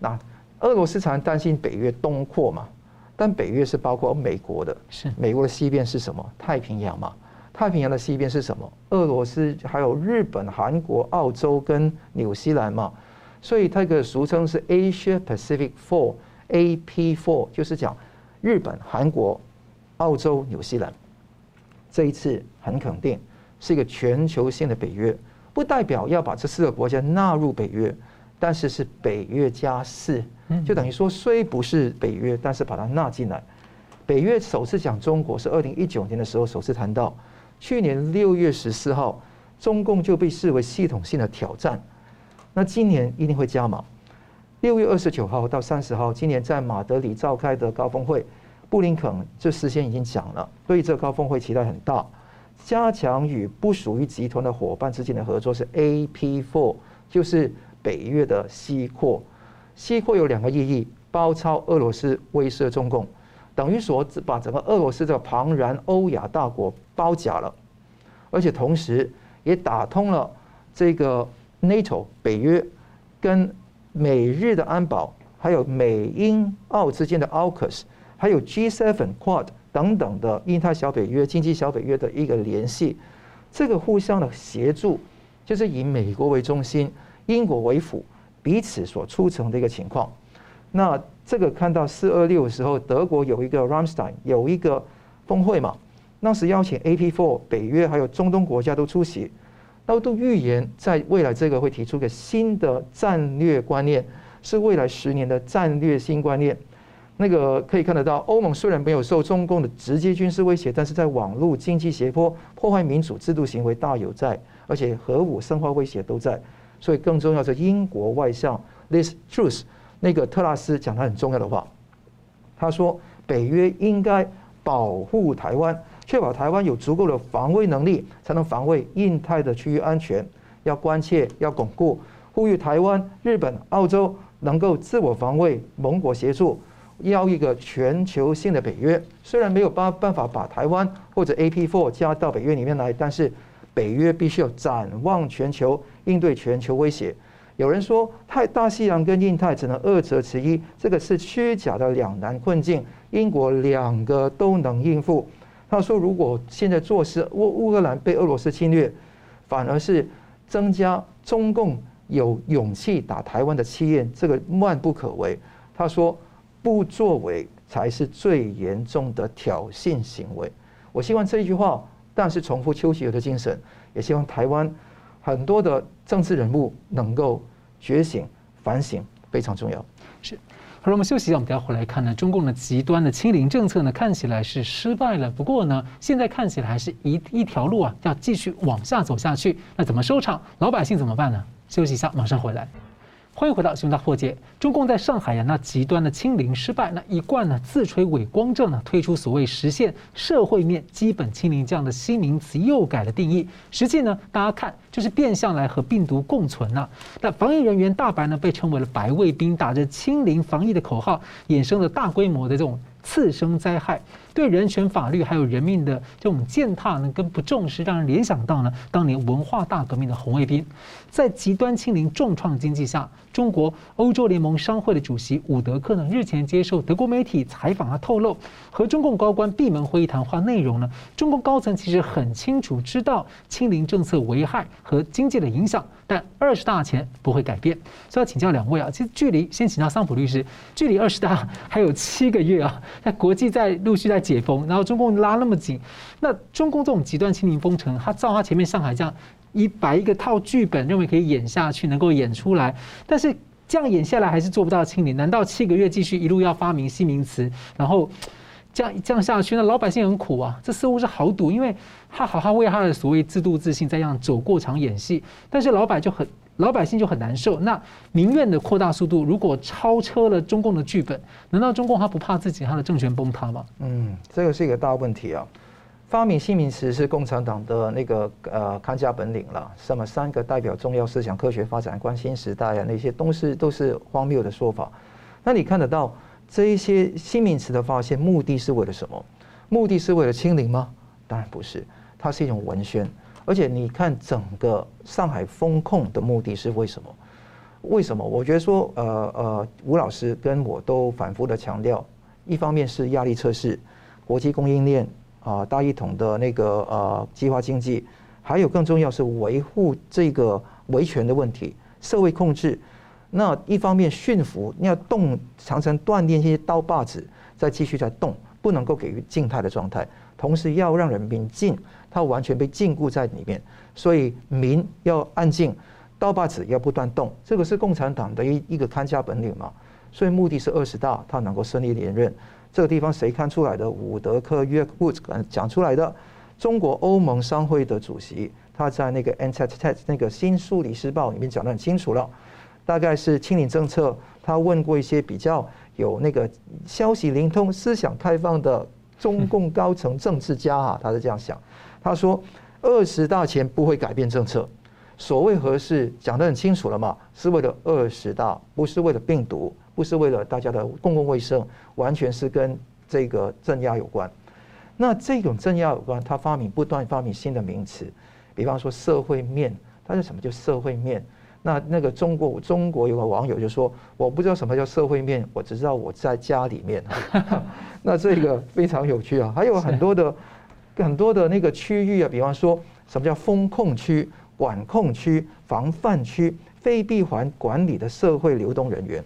那俄罗斯常担心北约东扩嘛，但北约是包括美国的，是美国的西边是什么？太平洋嘛。太平洋的西边是什么？俄罗斯还有日本、韩国、澳洲跟纽西兰嘛。所以它个俗称是 Asia Pacific Four，AP Four，就是讲日本、韩国、澳洲、纽西兰。这一次很肯定是一个全球性的北约。不代表要把这四个国家纳入北约，但是是北约加四，就等于说虽不是北约，但是把它纳进来。北约首次讲中国是二零一九年的时候首次谈到，去年六月十四号，中共就被视为系统性的挑战。那今年一定会加码。六月二十九号到三十号，今年在马德里召开的高峰会，布林肯就事先已经讲了，对这高峰会期待很大。加强与不属于集团的伙伴之间的合作是 AP4，就是北约的西扩。西扩有两个意义：包抄俄罗斯，威慑中共，等于说把整个俄罗斯这个庞然欧亚大国包夹了，而且同时也打通了这个 NATO 北约跟美日的安保，还有美英澳之间的 AUKUS，还有 G7 Quad。等等的印太小北约、经济小北约的一个联系，这个互相的协助，就是以美国为中心、英国为辅，彼此所促成的一个情况。那这个看到四二六的时候，德国有一个 Ramstein 有一个峰会嘛，当时邀请 AP4 北约还有中东国家都出席，都都预言在未来这个会提出个新的战略观念，是未来十年的战略新观念。那个可以看得到，欧盟虽然没有受中共的直接军事威胁，但是在网络经济斜坡、破坏民主制度行为大有在，而且核武生化威胁都在。所以更重要是英国外相 Liz Truss 那个特拉斯讲他很重要的话，他说北约应该保护台湾，确保台湾有足够的防卫能力，才能防卫印太的区域安全。要关切，要巩固，呼吁台湾、日本、澳洲能够自我防卫，盟国协助。要一个全球性的北约，虽然没有办办法把台湾或者 AP4 加到北约里面来，但是北约必须要展望全球，应对全球威胁。有人说，太大西洋跟印太只能二择其一，这个是虚假的两难困境。英国两个都能应付。他说，如果现在做事，乌乌克兰被俄罗斯侵略，反而是增加中共有勇气打台湾的气焰，这个万不可为。他说。不作为才是最严重的挑衅行为。我希望这一句话，但是重复邱吉尔的精神，也希望台湾很多的政治人物能够觉醒、反省，非常重要。是，好了，我们休息一下，我们等下回来看呢。中共的极端的清零政策呢，看起来是失败了。不过呢，现在看起来还是一一条路啊，要继续往下走下去。那怎么收场？老百姓怎么办呢？休息一下，马上回来。欢迎回到《新闻大破解》。中共在上海呀，那极端的清零失败，那一贯呢自吹伪光正呢，推出所谓实现社会面基本清零这样的新名词，又改了定义。实际呢，大家看就是变相来和病毒共存呐。那防疫人员大白呢，被称为了白卫兵，打着清零防疫的口号，衍生了大规模的这种次生灾害。对人权法律还有人命的这种践踏呢，跟不重视，让人联想到呢当年文化大革命的红卫兵。在极端清零重创经济下，中国欧洲联盟商会的主席伍德克呢日前接受德国媒体采访，他透露，和中共高官闭门会议谈话内容呢，中共高层其实很清楚知道清零政策危害和经济的影响，但二十大前不会改变。所以要请教两位啊，其实距离先请教桑普律师，距离二十大还有七个月啊，在国际在陆续在解封，然后中共拉那么紧，那中共这种极端清零封城，他照他前面上海这样。一摆一个套剧本，认为可以演下去，能够演出来，但是这样演下来还是做不到清零。难道七个月继续一路要发明新名词，然后这样这样下去，那老百姓很苦啊！这似乎是豪赌，因为他好好为他的所谓制度自信在这样走过场演戏，但是老百就很老百姓就很难受。那民怨的扩大速度如果超车了中共的剧本，难道中共他不怕自己他的政权崩塌吗？嗯，这个是一个大问题啊。发明新名词是共产党的那个呃看家本领了。什么三个代表重要思想、科学发展观、新时代啊，那些东西都是荒谬的说法。那你看得到这一些新名词的发现，目的是为了什么？目的是为了清零吗？当然不是，它是一种文宣。而且你看整个上海封控的目的是为什么？为什么？我觉得说呃呃，吴老师跟我都反复的强调，一方面是压力测试，国际供应链。啊，大一统的那个呃计划经济，还有更重要是维护这个维权的问题，社会控制。那一方面驯服，你要动，常常锻炼一些刀把子，再继续在动，不能够给予静态的状态。同时要让人民静，他完全被禁锢在里面，所以民要安静，刀把子要不断动。这个是共产党的一一个看家本领嘛。所以目的是二十大，他能够顺利连任。这个地方谁看出来的？伍德克约乌兹讲出来的。中国欧盟商会的主席，他在那个《NTT》那个《新苏黎世报》里面讲得很清楚了。大概是清零政策，他问过一些比较有那个消息灵通、思想开放的中共高层政治家啊，他是这样想。他说，二十大前不会改变政策。所谓何事讲得很清楚了嘛？是为了二十大，不是为了病毒。不是为了大家的公共卫生，完全是跟这个镇压有关。那这种镇压有关，他发明不断发明新的名词，比方说社会面，他是什么叫社会面？那那个中国中国有个网友就说，我不知道什么叫社会面，我只知道我在家里面。*laughs* 那这个非常有趣啊，还有很多的很多的那个区域啊，比方说什么叫封控区、管控区、防范区、非闭环管理的社会流动人员。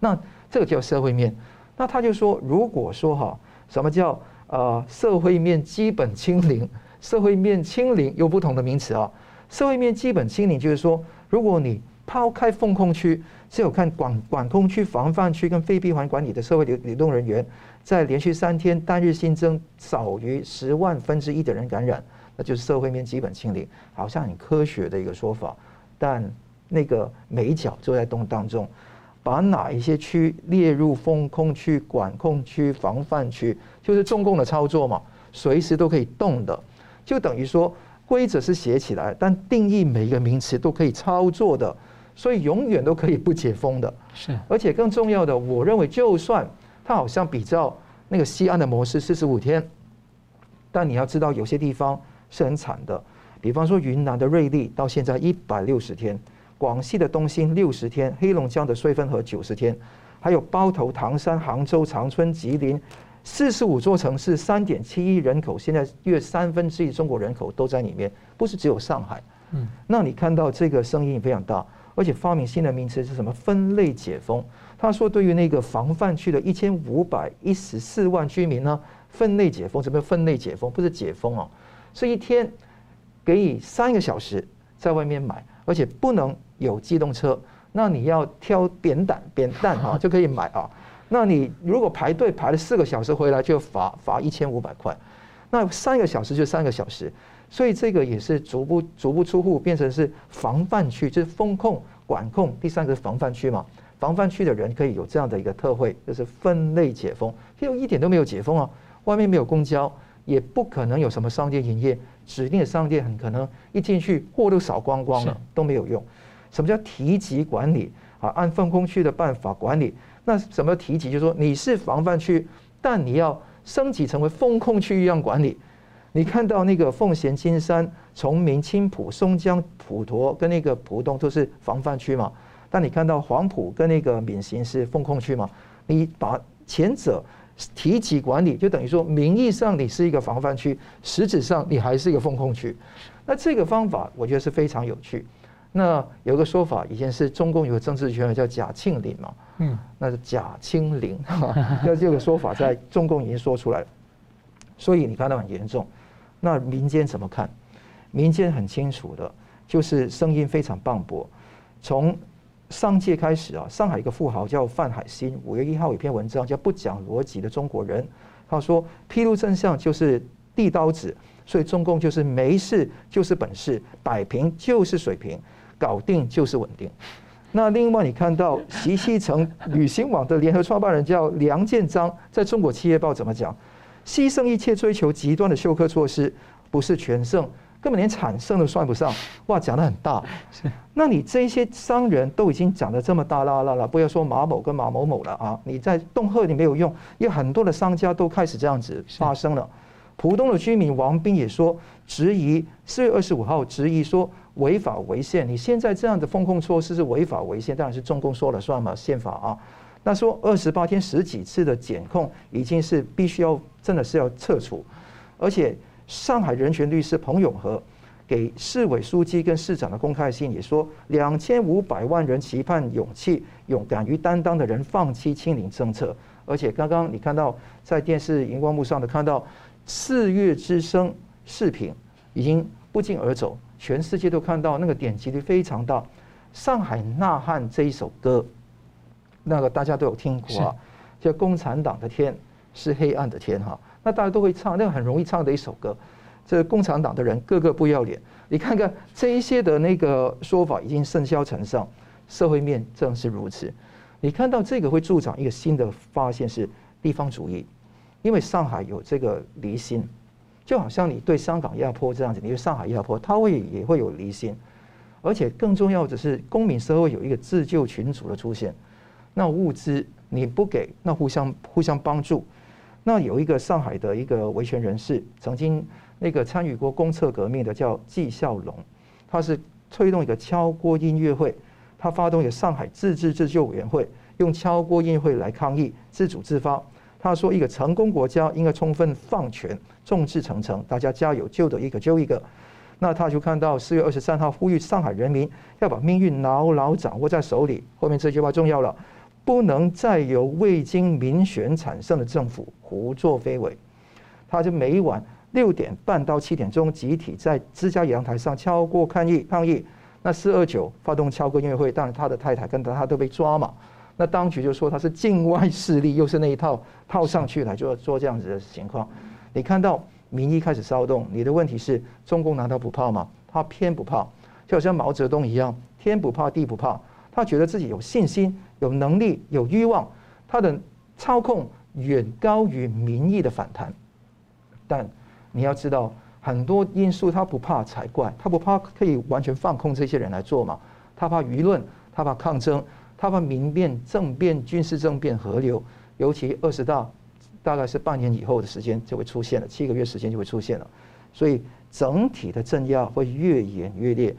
那这个叫社会面，那他就说，如果说哈，什么叫呃社会面基本清零，社会面清零有不同的名词啊。社会面基本清零就是说，如果你抛开封控区，只有看管管控区、防范区跟非闭环管理的社会流流动人员，在连续三天单日新增少于十万分之一的人感染，那就是社会面基本清零，好像很科学的一个说法，但那个美角就在动当中。把哪一些区列入封控区、管控区、防范区，就是中共的操作嘛，随时都可以动的，就等于说规则是写起来，但定义每一个名词都可以操作的，所以永远都可以不解封的。是，而且更重要的，我认为就算它好像比较那个西安的模式四十五天，但你要知道有些地方是很惨的，比方说云南的瑞丽到现在一百六十天。广西的东兴六十天，黑龙江的绥芬河九十天，还有包头、唐山、杭州、长春、吉林，四十五座城市，三点七亿人口，现在约三分之一中国人口都在里面，不是只有上海。嗯，那你看到这个声音非常大，而且发明新的名词是什么？分类解封。他说，对于那个防范区的一千五百一十四万居民呢，分类解封，什么叫分类解封？不是解封哦，是一天给你三个小时在外面买，而且不能。有机动车，那你要挑扁担，扁担哈 *laughs* 就可以买啊。那你如果排队排了四个小时回来，就罚罚一千五百块。那三个小时就三个小时，所以这个也是足不足不出户，变成是防范区，就是风控管控。第三个是防范区嘛，防范区的人可以有这样的一个特惠，就是分类解封，又一点都没有解封啊。外面没有公交，也不可能有什么商店营业，指定的商店很可能一进去货都扫光光了，都没有用。什么叫提级管理啊？按封控区的办法管理。那什么提级？就是说你是防范区，但你要升级成为风控区一样管理。你看到那个奉贤、金山、崇明、青浦、松江、普陀跟那个浦东都是防范区嘛？但你看到黄埔跟那个闵行是封控区嘛？你把前者提起管理，就等于说名义上你是一个防范区，实质上你还是一个封控区。那这个方法我觉得是非常有趣。那有个说法，以前是中共有个政治学叫贾庆林嘛，嗯，那是贾清林，*laughs* 那这个说法在中共已经说出来了。所以你看到很严重。那民间怎么看？民间很清楚的，就是声音非常磅礴。从上届开始啊，上海一个富豪叫范海辛，五月一号有篇文章叫《不讲逻辑的中国人》，他说披露真相就是递刀子，所以中共就是没事就是本事，摆平就是水平，搞定就是稳定。那另外你看到习西城旅行网的联合创办人叫梁建章，在中国企业报怎么讲？牺牲一切追求极端的休克措施，不是全胜，根本连产生都算不上。哇，讲得很大。是，那你这些商人都已经讲得这么大啦啦啦，不要说马某跟马某某了啊！你在恫吓你没有用，因为很多的商家都开始这样子发生了。浦东的居民王斌也说，质疑四月二十五号质疑说违法违宪，你现在这样的风控措施是违法违宪，当然是中共说了算嘛，宪法啊。那说二十八天十几次的检控已经是必须要真的是要撤除，而且上海人权律师彭永和给市委书记跟市长的公开信也说，两千五百万人期盼勇气、勇敢于担当的人放弃清零政策，而且刚刚你看到在电视荧光幕上的看到四月之声视频已经不胫而走，全世界都看到那个点击率非常大，上海呐喊这一首歌。那个大家都有听过啊，叫《共产党的天是黑暗的天》哈，那大家都会唱，那个很容易唱的一首歌。这共产党的人个个不要脸，你看看这一些的那个说法已经甚嚣尘上，社会面正是如此。你看到这个会助长一个新的发现是地方主义，因为上海有这个离心，就好像你对香港压迫这样子，你对上海压迫，它会也会有离心，而且更重要的是公民社会有一个自救群组的出现。那物资你不给，那互相互相帮助。那有一个上海的一个维权人士，曾经那个参与过公厕革命的叫纪孝龙，他是推动一个敲锅音乐会，他发动一个上海自治自救委员会，用敲锅音乐会来抗议，自主自发。他说，一个成功国家应该充分放权，众志成城，大家加油，救得一个救一个。那他就看到四月二十三号呼吁上海人民要把命运牢牢掌握在手里，后面这句话重要了。不能再由未经民选产生的政府胡作非为，他就每晚六点半到七点钟集体在自家阳台上敲锅抗议抗议。那四二九发动敲锅音乐会，当然他的太太跟他都被抓嘛。那当局就说他是境外势力，又是那一套套上去来就要做这样子的情况。你看到民意开始骚动，你的问题是中共难道不怕吗？他偏不怕，就好像毛泽东一样，天不怕地不怕，他觉得自己有信心。有能力、有欲望，他的操控远高于民意的反弹。但你要知道，很多因素他不怕才怪，他不怕可以完全放空这些人来做嘛？他怕舆论，他怕抗争，他怕民变、政变、军事政变河流。尤其二十大，大概是半年以后的时间就会出现了，七个月时间就会出现了。所以整体的镇压会越演越烈。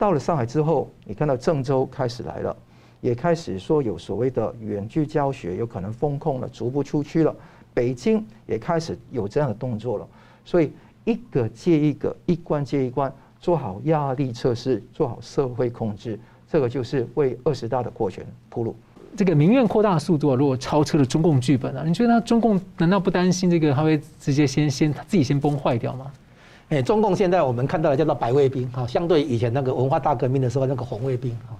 到了上海之后，你看到郑州开始来了。也开始说有所谓的远距教学，有可能封控了，逐步出区了。北京也开始有这样的动作了，所以一个接一个，一关接一关，做好压力测试，做好社会控制，这个就是为二十大的扩权铺路。这个民怨扩大速度啊如果超车了中共剧本啊，你觉得他中共难道不担心这个他会直接先先自己先崩坏掉吗？哎，中共现在我们看到的叫做白卫兵哈，相对以前那个文化大革命的时候那个红卫兵哈。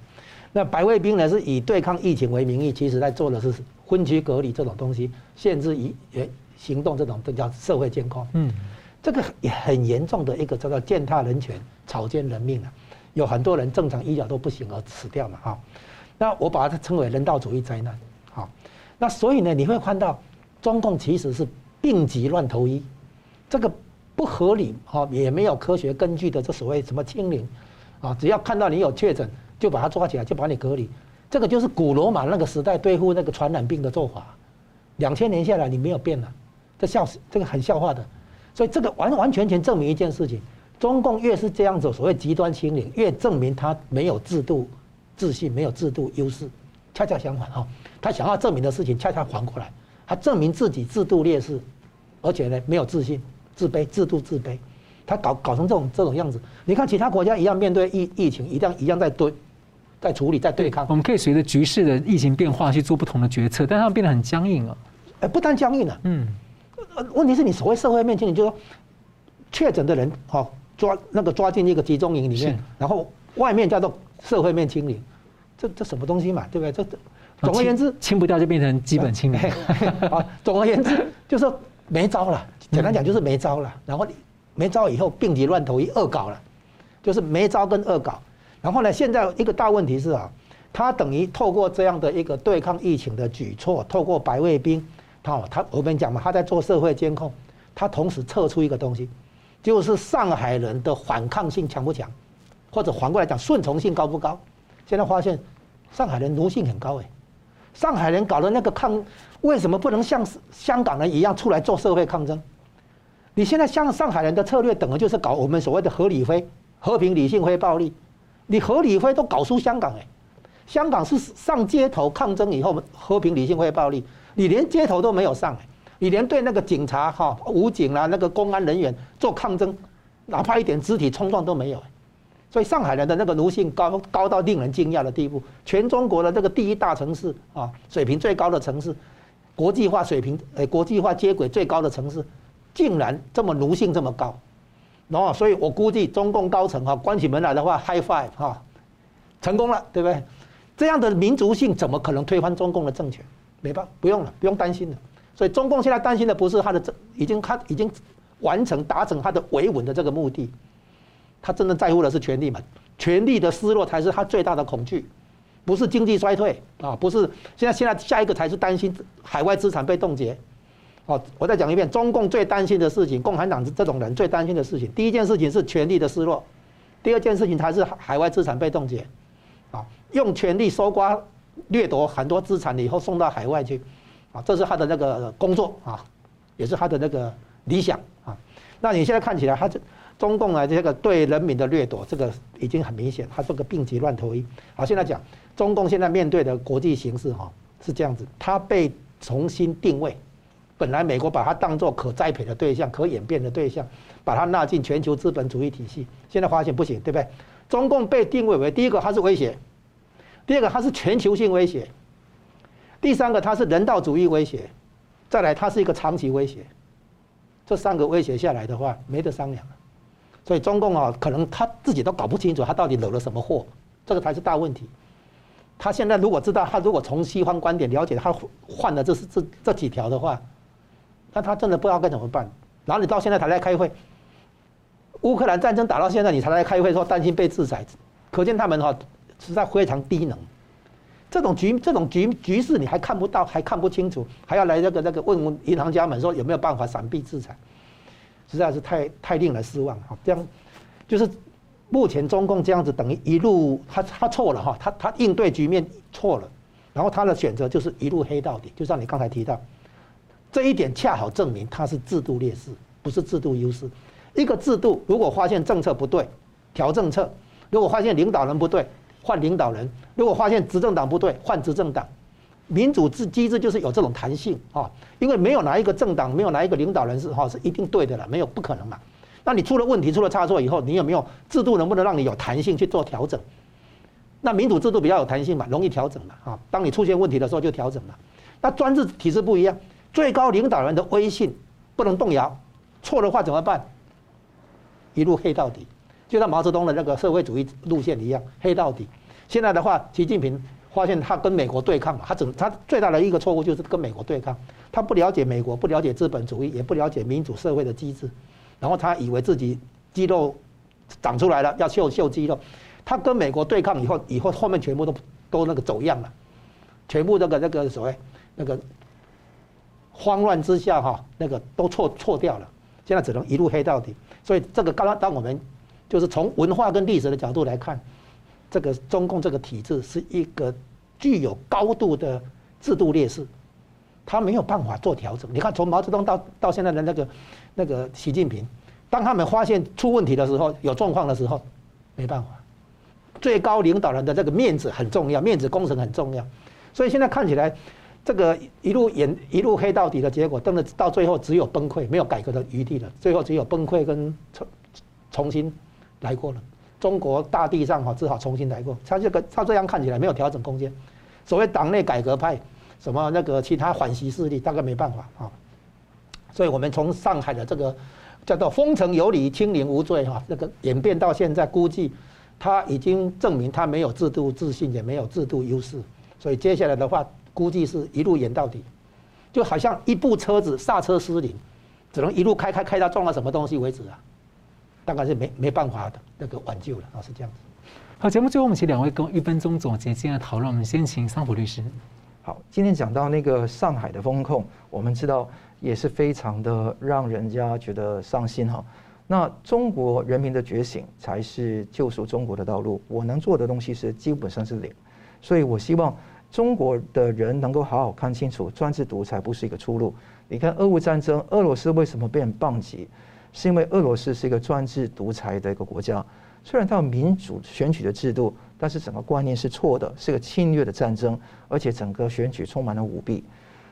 那白卫兵呢，是以对抗疫情为名义，其实在做的是分区隔离这种东西，限制以行动这种，这叫社会监控。嗯，这个也很严重的一个叫做践踏人权、草菅人命啊，有很多人正常医疗都不行而死掉嘛哈。那我把它称为人道主义灾难。好，那所以呢，你会看到中共其实是病急乱投医，这个不合理哈，也没有科学根据的这所谓什么清零啊，只要看到你有确诊。就把他抓起来，就把你隔离，这个就是古罗马那个时代对付那个传染病的做法。两千年下来，你没有变了，这笑这个很笑话的。所以这个完完全全证明一件事情：中共越是这样子所谓极端清零，越证明他没有制度自信，没有制度优势。恰恰相反哈，他想要证明的事情恰恰反过来，他证明自己制度劣势，而且呢没有自信、自卑、制度自卑。他搞搞成这种这种样子，你看其他国家一样面对疫疫情，一样一样在对，在处理，在对抗。我们可以随着局势的疫情变化去做不同的决策，但是他们变得很僵硬啊。哎，不但僵硬了，嗯，问题是你所谓社会面前，你就说确诊的人哈抓那个抓进一个集中营里面，然后外面叫做社会面清零，这这什么东西嘛，对不对？这总而言之，清不掉就变成基本清零。*laughs* 啊，总而言之就是没招了，简单讲就是没招了，然后。没招以后，病急乱投医，恶搞了，就是没招跟恶搞。然后呢，现在一个大问题是啊，他等于透过这样的一个对抗疫情的举措，透过白卫兵，他他我跟你讲嘛，他在做社会监控，他同时测出一个东西，就是上海人的反抗性强不强，或者反过来讲顺从性高不高？现在发现上海人奴性很高哎，上海人搞的那个抗，为什么不能像香港人一样出来做社会抗争？你现在像上海人的策略，等于就是搞我们所谓的合理非、和平理性非暴力。你合理非都搞出香港哎，香港是上街头抗争以后和平理性非暴力，你连街头都没有上哎，你连对那个警察哈、武警啊、那个公安人员做抗争，哪怕一点肢体冲撞都没有。所以上海人的那个奴性高高到令人惊讶的地步，全中国的这个第一大城市啊，水平最高的城市，国际化水平诶，国际化接轨最高的城市。竟然这么奴性这么高，然后所以我估计中共高层哈关起门来的话，high five 哈，成功了，对不对？这样的民族性怎么可能推翻中共的政权？没办法，不用了，不用担心了。所以中共现在担心的不是他的政，已经他已经完成达成他的维稳的这个目的，他真正在乎的是权力嘛？权力的失落才是他最大的恐惧，不是经济衰退啊，不是现在现在下一个才是担心海外资产被冻结。哦，我再讲一遍，中共最担心的事情，共产党这种人最担心的事情，第一件事情是权力的失落，第二件事情才是海外资产被冻结，啊，用权力搜刮、掠夺很多资产以后送到海外去，啊，这是他的那个工作啊，也是他的那个理想啊。那你现在看起来，他这中共啊，这个对人民的掠夺，这个已经很明显，他这个病急乱投医。好，现在讲中共现在面对的国际形势哈是这样子，他被重新定位。本来美国把它当作可栽培的对象、可演变的对象，把它纳进全球资本主义体系。现在发现不行，对不对？中共被定位为第一个，它是威胁；第二个，它是全球性威胁；第三个，它是人道主义威胁；再来，它是一个长期威胁。这三个威胁下来的话，没得商量了。所以中共啊，可能他自己都搞不清楚，他到底惹了什么祸，这个才是大问题。他现在如果知道，他如果从西方观点了解，他换了这是这这几条的话。那他真的不知道该怎么办，然后你到现在才来开会，乌克兰战争打到现在你才来开会说担心被制裁，可见他们哈实在非常低能。这种局这种局局势你还看不到还看不清楚，还要来那个那个问问银行家们说有没有办法闪避制裁，实在是太太令人失望哈。这样就是目前中共这样子等于一路他他错了哈，他他应对局面错了，然后他的选择就是一路黑到底，就像你刚才提到。这一点恰好证明它是制度劣势，不是制度优势。一个制度如果发现政策不对，调政策；如果发现领导人不对，换领导人；如果发现执政党不对，换执政党。民主制机制就是有这种弹性啊，因为没有哪一个政党，没有哪一个领导人是哈是一定对的了，没有不可能嘛。那你出了问题，出了差错以后，你有没有制度能不能让你有弹性去做调整？那民主制度比较有弹性嘛，容易调整嘛啊。当你出现问题的时候就调整嘛。那专制体制不一样。最高领导人的威信不能动摇，错的话怎么办？一路黑到底，就像毛泽东的那个社会主义路线一样，黑到底。现在的话，习近平发现他跟美国对抗嘛，他整他最大的一个错误就是跟美国对抗，他不了解美国，不了解资本主义，也不了解民主社会的机制，然后他以为自己肌肉长出来了，要秀秀肌肉，他跟美国对抗以后，以后后面全部都都那个走样了，全部那个那个所谓那个。慌乱之下，哈，那个都错错掉了，现在只能一路黑到底。所以这个刚刚当我们就是从文化跟历史的角度来看，这个中共这个体制是一个具有高度的制度劣势，他没有办法做调整。你看，从毛泽东到到现在的那个那个习近平，当他们发现出问题的时候，有状况的时候，没办法。最高领导人的这个面子很重要，面子工程很重要。所以现在看起来，这个一路演一路黑到底的结果，真的到最后只有崩溃，没有改革的余地了。最后只有崩溃跟重重新来过了。中国大地上哈，只好重新来过。他这个他这样看起来没有调整空间。所谓党内改革派，什么那个其他反习势力，大概没办法啊。所以我们从上海的这个叫做“封城有理，清零无罪”哈，这个演变到现在，估计他已经证明他没有制度自信，也没有制度优势。所以接下来的话，估计是一路演到底，就好像一部车子刹车失灵，只能一路开开开到撞到什么东西为止啊。大概是没没办法的那个挽救了啊，是这样子。好，节目最后我们请两位跟一分钟总结今天的讨论。我们先请桑普律师。好，今天讲到那个上海的风控，我们知道也是非常的让人家觉得伤心哈。那中国人民的觉醒才是救赎中国的道路。我能做的东西是基本上是零，所以我希望中国的人能够好好看清楚，专制独裁不是一个出路。你看俄乌战争，俄罗斯为什么变棒极？是因为俄罗斯是一个专制独裁的一个国家，虽然它有民主选举的制度，但是整个观念是错的，是个侵略的战争，而且整个选举充满了舞弊。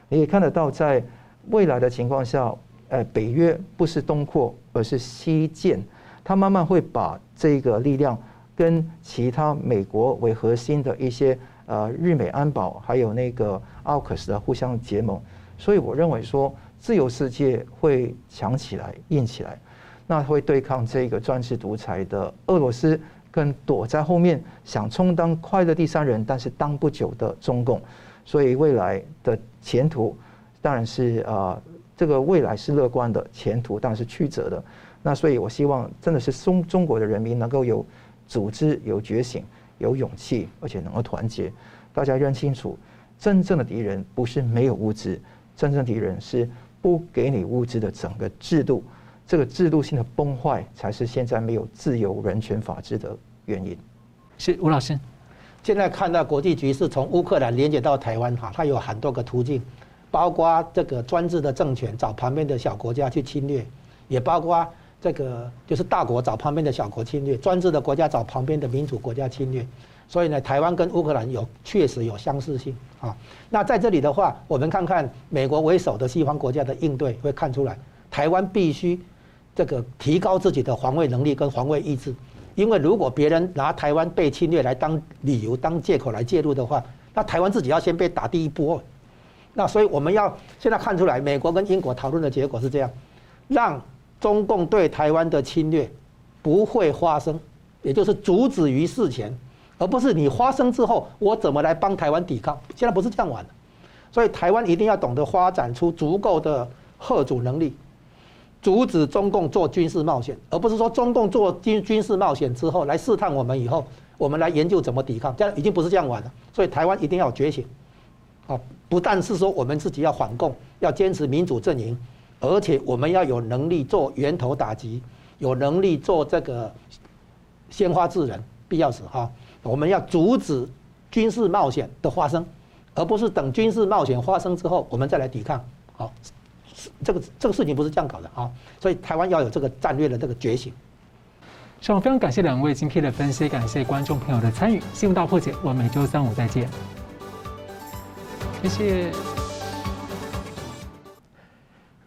你也看得到，在未来的情况下，呃，北约不是东扩，而是西渐，它慢慢会把这个力量跟其他美国为核心的一些呃日美安保，还有那个奥克斯的互相结盟。所以我认为说。自由世界会强起来、硬起来，那会对抗这个专制独裁的俄罗斯，跟躲在后面想充当快乐第三人，但是当不久的中共。所以未来的前途当然是啊，这个未来是乐观的，前途当然是曲折的。那所以我希望真的是中中国的人民能够有组织、有觉醒、有勇气，而且能够团结。大家认清楚，真正的敌人不是没有物资，真正的敌人是。不给你物资的整个制度，这个制度性的崩坏，才是现在没有自由、人权、法治的原因。是吴老师，现在看到国际局势从乌克兰连接到台湾，哈，它有很多个途径，包括这个专制的政权找旁边的小国家去侵略，也包括这个就是大国找旁边的小国侵略，专制的国家找旁边的民主国家侵略。所以呢，台湾跟乌克兰有确实有相似性啊。那在这里的话，我们看看美国为首的西方国家的应对，会看出来，台湾必须这个提高自己的防卫能力跟防卫意志。因为如果别人拿台湾被侵略来当理由、当借口来介入的话，那台湾自己要先被打第一波。那所以我们要现在看出来，美国跟英国讨论的结果是这样，让中共对台湾的侵略不会发生，也就是阻止于事前。而不是你发生之后，我怎么来帮台湾抵抗？现在不是这样玩的，所以台湾一定要懂得发展出足够的吓阻能力，阻止中共做军事冒险，而不是说中共做军军事冒险之后来试探我们以后，我们来研究怎么抵抗。这样已经不是这样玩了。所以台湾一定要觉醒，啊，不但是说我们自己要反共，要坚持民主阵营，而且我们要有能力做源头打击，有能力做这个先发制人，必要时哈。我们要阻止军事冒险的发生，而不是等军事冒险发生之后，我们再来抵抗。好，这个这个事情不是这样搞的啊！所以台湾要有这个战略的这个觉醒。是，我非常感谢两位精辟的分析，感谢观众朋友的参与。新闻大破解，我们每周三五再见。谢谢。